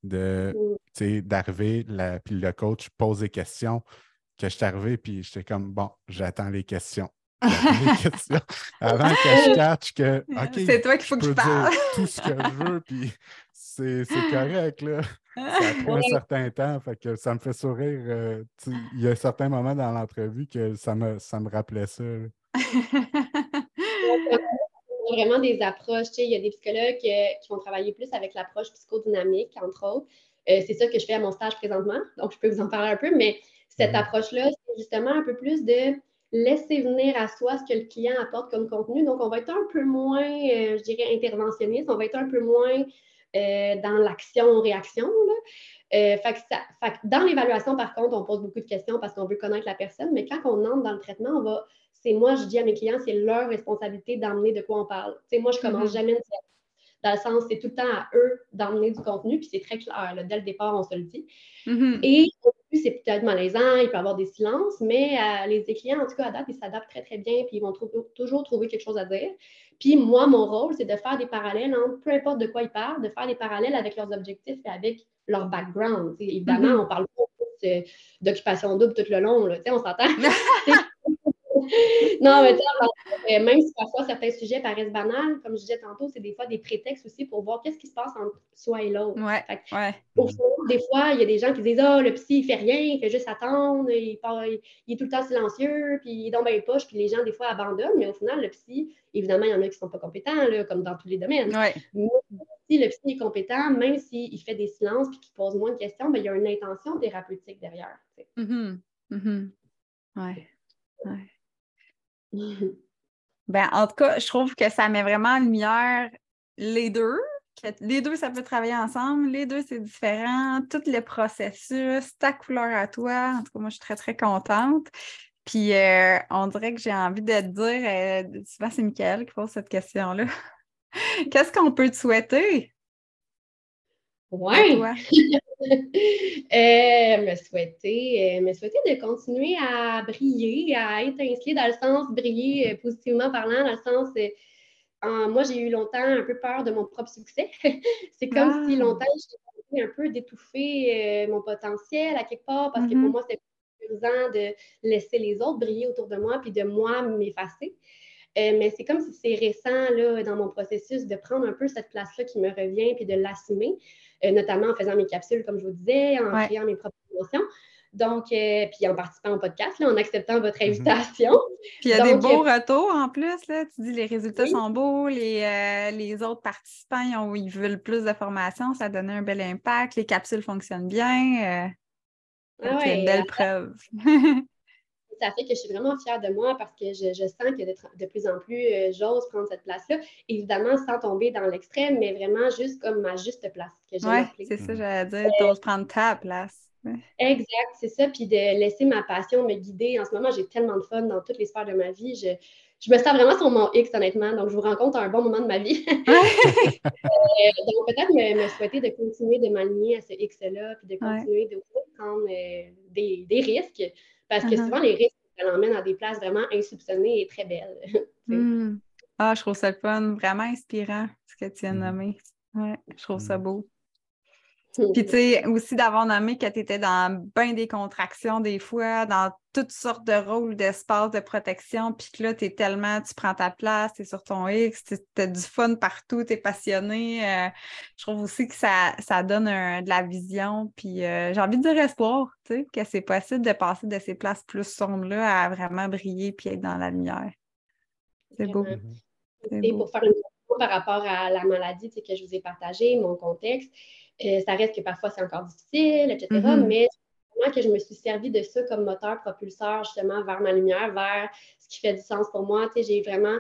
de, mm. d'arriver, puis le coach pose des questions, que je suis arrivé, puis j'étais comme, bon, j'attends les questions. avant que je catch que c'est toi qu'il faut que je parle. tout ce que je veux, puis c'est correct. Là. Ça pris un certain temps, fait que ça me fait sourire. Euh, il y a certains moments dans l'entrevue que ça me, ça me rappelait ça. vraiment des approches. Il y a des psychologues qui vont travailler plus avec l'approche psychodynamique, entre autres. Euh, c'est ça que je fais à mon stage présentement, donc je peux vous en parler un peu, mais cette mm-hmm. approche-là, c'est justement un peu plus de laisser venir à soi ce que le client apporte comme contenu. Donc, on va être un peu moins, euh, je dirais, interventionniste, on va être un peu moins euh, dans l'action-réaction. Euh, dans l'évaluation, par contre, on pose beaucoup de questions parce qu'on veut connaître la personne, mais quand on entre dans le traitement, on va, c'est moi, je dis à mes clients, c'est leur responsabilité d'emmener de quoi on parle. sais, moi, je commence mm-hmm. jamais une dans le sens, c'est tout le temps à eux d'emmener du contenu, puis c'est très clair, dès le départ, on se le dit. Mm-hmm. Et c'est peut-être malaisant, il peut y avoir des silences, mais euh, les clients, en tout cas, à date, ils s'adaptent très, très bien, puis ils vont toujours trouver quelque chose à dire. Puis moi, mon rôle, c'est de faire des parallèles entre peu importe de quoi ils parlent, de faire des parallèles avec leurs objectifs et avec leur background. évidemment, mm-hmm. on parle pas d'occupation double tout le long, là, on s'entend. non, mais euh, même si parfois certains sujets paraissent banals, comme je disais tantôt, c'est des fois des prétextes aussi pour voir qu'est-ce qui se passe entre soi et l'autre. Ouais, Au fond, des fois, il y a des gens qui disent Ah, oh, le psy, il fait rien, il fait juste attendre, il, il, est tout le temps silencieux, puis il est dans les poches, puis les gens, des fois, abandonnent, mais au final, le psy, évidemment, il y en a qui ne sont pas compétents, là, comme dans tous les domaines. Ouais. Mais si le psy est compétent, même s'il fait des silences puis qu'il pose moins de questions, ben, il y a une intention thérapeutique derrière. Mm -hmm. Ouais. ouais. Ben, en tout cas, je trouve que ça met vraiment en lumière les deux. Que les deux, ça peut travailler ensemble. Les deux, c'est différent. Tout le processus, ta couleur à toi. En tout cas, moi, je suis très, très contente. Puis, euh, on dirait que j'ai envie de te dire, euh, souvent, c'est Michael qui pose cette question-là. Qu'est-ce qu'on peut te souhaiter? Oui. Euh, me souhaiter, euh, me souhaiter de continuer à briller, à étinceler dans le sens briller euh, positivement parlant, dans le sens moi j'ai eu longtemps un peu peur de mon propre succès. c'est comme si ah! longtemps j'ai un peu d'étouffer mon potentiel à quelque part parce que pour mm-hmm. moi c'est plus de laisser les autres briller autour de moi puis de moi m'effacer. Mais c'est comme si c'est récent là, dans mon processus de prendre un peu cette place-là qui me revient puis de l'assumer. Euh, notamment en faisant mes capsules, comme je vous disais, en créant mes propres émotions. Donc, euh, puis en participant au podcast, en acceptant votre mhm. invitation. Puis il y a des beaux euh, retours en plus, là. Tu dis les résultats sont beaux, les, les autres participants, ils, veulent plus de formation, ça donne un bel impact, les capsules fonctionnent bien. C'est ah une belle preuve. ça fait que je suis vraiment fière de moi parce que je, sens que de, plus en plus, euh, j'ose prendre cette place-là. Évidemment, sans tomber dans l'extrême, mais vraiment juste comme ma juste place. Oui, c'est ça, j'allais dire, t'oses prendre ta place. Exact, c'est ça. Puis de laisser ma passion me guider. En ce moment, j'ai tellement de fun dans toutes les sphères de ma vie. Je, me sens vraiment sur mon X, honnêtement. Donc, je vous rencontre à un bon moment de ma vie. Euh, donc, peut-être me, souhaiter de continuer de m'aligner à ce X-là, puis de continuer de prendre euh, des, des, risques. Parce que uh-huh. souvent, les risques, ça l'emmène à des places vraiment insoupçonnées et très belles. Hmm. Ah, je trouve ça le fun, vraiment inspirant, ce que tu as hmm. nommé. Ouais, je trouve ça hmm. beau. Puis, tu sais, aussi d'avoir nommé que tu étais dans bien des contractions des fois, dans toutes sortes de rôles d'espace de protection, puis que là, tu es tellement, tu prends ta place, tu es sur ton X, tu as du fun partout, tu es passionné. Euh, je trouve aussi que ça, ça donne de la vision, puis euh, j'ai envie de dire espoir, tu sais, que c'est possible de passer de ces places plus sombres-là à vraiment briller puis être dans la lumière. C'est beau. Et pour faire une par rapport à la maladie que je vous ai partagée, mon contexte, euh, ça reste que parfois c'est encore difficile, etc. Mm-hmm. Mais que je me suis servi de ça comme moteur propulseur justement vers ma lumière, vers ce qui fait du sens pour moi. Tu sais, j'ai vraiment,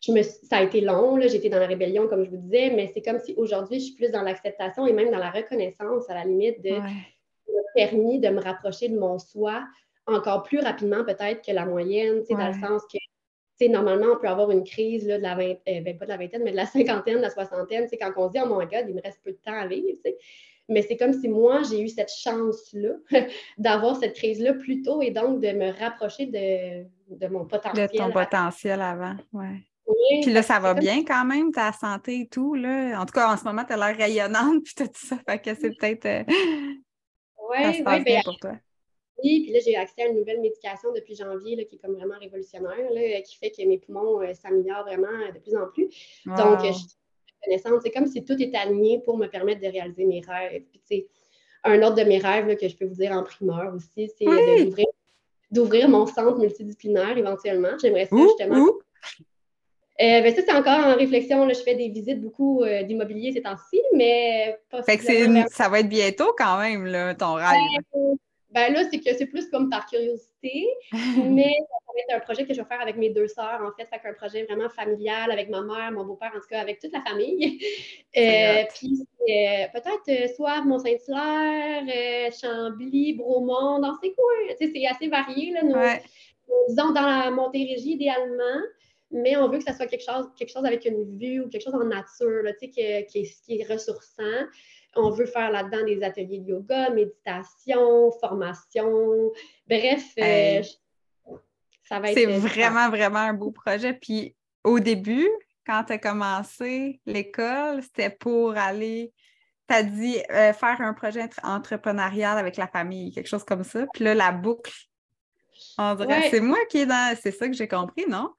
je me, ça a été long, j'étais dans la rébellion comme je vous disais, mais c'est comme si aujourd'hui je suis plus dans l'acceptation et même dans la reconnaissance à la limite de me permis de me rapprocher de mon soi encore plus rapidement peut-être que la moyenne, tu sais, dans le sens que normalement, on peut avoir une crise là, de la vingtaine, euh, ben, pas de la vingtaine, mais de la cinquantaine, de la soixantaine, c'est quand on se dit, oh mon God, il me reste peu de temps à vivre, Mais c'est comme si moi, j'ai eu cette chance-là d'avoir cette crise-là plus tôt et donc de me rapprocher de, de mon potentiel. De ton potentiel avant, ouais. Oui, puis là, ça va bien quand même, ta santé et tout. Là. En tout cas, en ce moment, tu as l'air rayonnante, puis tout ça. Fait que c'est peut-être. Euh, oui, oui, bien pour toi. Puis là, j'ai accès à une nouvelle médication depuis janvier là, qui est comme vraiment révolutionnaire, là, qui fait que mes poumons euh, s'améliorent vraiment euh, de plus en plus. Donc, je suis reconnaissante. C'est comme si tout est aligné pour me permettre de réaliser mes rêves. Puis, un autre de mes rêves là, que je peux vous dire en primeur aussi, c'est d'ouvrir mon centre multidisciplinaire éventuellement. J'aimerais ça justement. Euh, ben ça, c'est encore en réflexion. Là. Je fais des visites beaucoup d'immobilier ces temps-ci, mais pas fait que ça va être bientôt quand même, là, ton rêve. Ben là, c'est que c'est plus comme par curiosité, mais ça va être un projet que je vais faire avec mes deux sœurs, en fait. Ça fait un projet vraiment familial avec ma mère, mon beau-père, en tout cas, avec toute la famille. Euh, puis euh, peut-être euh, soit Mont-Saint-Hilaire, Chambly, Bromont, dans ces coins. Tu sais, c'est assez varié, là, nos, disons dans la Montérégie, idéalement mais on veut que ça soit quelque chose, quelque chose avec une vue ou quelque chose en nature, là, qui, est ressourçant on veut faire là-dedans des ateliers de yoga, méditation, formation. Bref, euh, ça va être. C'est vraiment, vraiment un beau projet. Puis au début, quand tu as commencé l'école, c'était pour aller. Tu as dit euh, faire un projet entrepreneurial avec la famille, quelque chose comme ça. Puis là, la boucle, on dirait, c'est moi qui est dans. C'est ça que j'ai compris, non?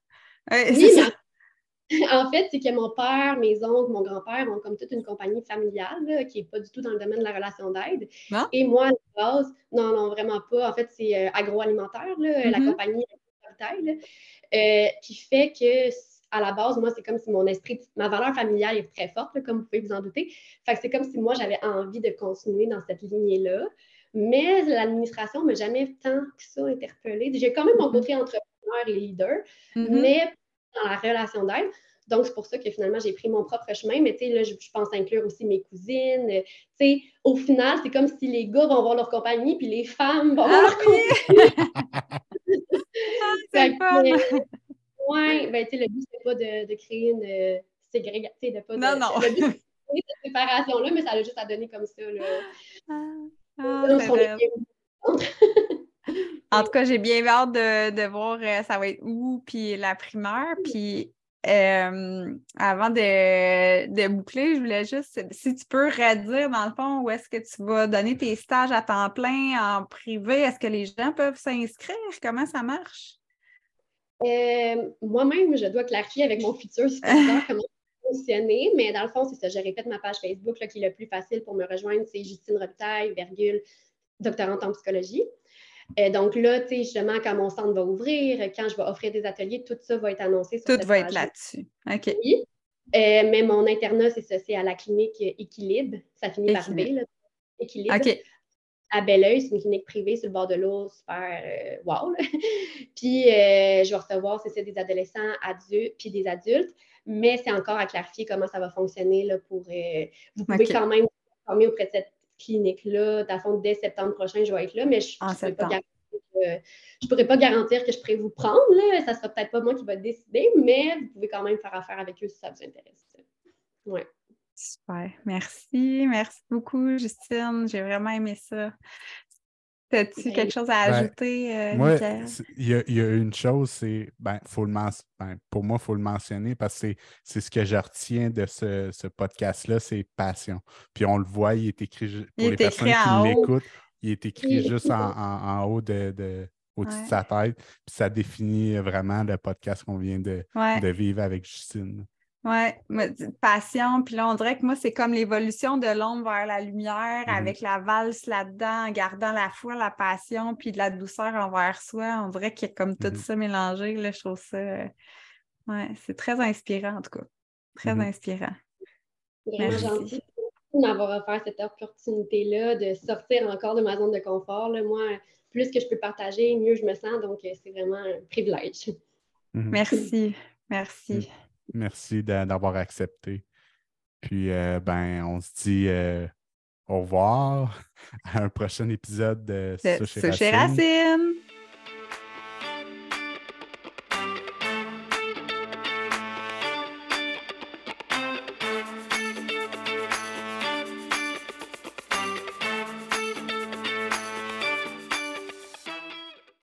oui. en fait, c'est que mon père, mes oncles, mon grand-père ont comme toute une compagnie familiale qui n'est pas du tout dans le domaine de la relation d'aide. Et moi, à la base, non, non, vraiment pas. En fait, c'est euh, agroalimentaire, la mm-hmm. compagnie euh, qui fait que à la base, moi, c'est comme si mon esprit, ma valeur familiale est très forte, comme vous pouvez vous en douter. Fait que c'est comme si moi, j'avais envie de continuer dans cette lignée-là. Mais l'administration ne m'a jamais tant que ça interpellée. J'ai quand même mon côté mm-hmm. entrepreneur et leader, mm-hmm. mais dans la relation d'aide. Donc, c'est pour ça que finalement, j'ai pris mon propre chemin. Mais tu sais, là, je, pense inclure aussi mes cousines. Tu sais, au final, c'est comme si les gars vont voir leur compagnie, puis les femmes vont ah, leur compagnie. ah, c'est pas Ouais, ben, tu sais, le but, c'est pas de, de, créer une euh, ségrégation, de pas non, non. Le but, c'est cette séparation-là, mais ça a juste à donner comme ça, là. Ah, ah en tout cas, j'ai bien hâte de, voir euh, ça va être où, puis la primeur. Puis euh, avant de, boucler, je voulais juste, si tu peux redire dans le fond où est-ce que tu vas donner tes stages à temps plein en privé, est-ce que les gens peuvent s'inscrire? Comment ça marche? Euh, moi-même, je dois clarifier avec mon futur superviseur comment fonctionner, mais dans le fond, c'est ça. Je répète ma page Facebook qui est le plus facile pour me rejoindre, c'est Justine Robitaille, virgule, doctorante en psychologie. Euh, donc là, tu sais, justement, quand mon centre va ouvrir, quand je vais offrir des ateliers, tout ça va être annoncé. Sur tout va être là-dessus. OK. Oui. Euh, mais mon internat, c'est ça, c'est à la clinique Équilibre. Ça finit par B, là. Équilibre. OK. À Belleuil, c'est une clinique privée sur le bord de l'eau, super euh, wow. puis je vais recevoir, c'est ça, des adolescents, adultes, puis des adultes. Mais c'est encore à clarifier comment ça va fonctionner là, pour. vous pouvez quand même vous former auprès de cette clinique-là. Dans fond, dès septembre prochain, je vais être là, mais je ne pourrais, pas garantir que je pourrais vous prendre. Là. Ça ne sera peut-être pas moi qui va décider, mais vous pouvez quand même faire affaire avec eux si ça vous intéresse. Ouais. Super. Merci. Merci beaucoup, Justine. J'ai vraiment aimé ça. As-tu quelque chose à ajouter, euh, moi, il y, a une chose, c'est, ben, faut le ben, pour moi, il faut le mentionner parce que c'est ce que je retiens de ce, podcast-là, c'est passion. Puis on le voit, il est écrit, pour les personnes qui l'écoutent, il est écrit juste en, haut de, au-dessus de sa tête. Puis ça définit vraiment le podcast qu'on vient de, de, vivre avec Justine. Oui, passion. Puis là, on dirait que moi, c'est comme l'évolution de l'ombre vers la lumière mm-hmm. avec la valse là-dedans, en gardant la foi, la passion, puis de la douceur envers soi. On dirait qu'il y a comme tout mm-hmm. ça mélangé. Là, je trouve ça. Euh, ouais, c'est très inspirant, en tout cas. Très mm-hmm. inspirant. Vraiment gentil d'avoir offert cette opportunité-là de sortir encore de ma zone de confort. Là. Moi, plus que je peux partager, mieux je me sens. Donc, euh, c'est vraiment un privilège. Merci. Merci. Merci d'avoir accepté. Puis, euh, ben, on se dit euh, au revoir à un prochain épisode de, Racine.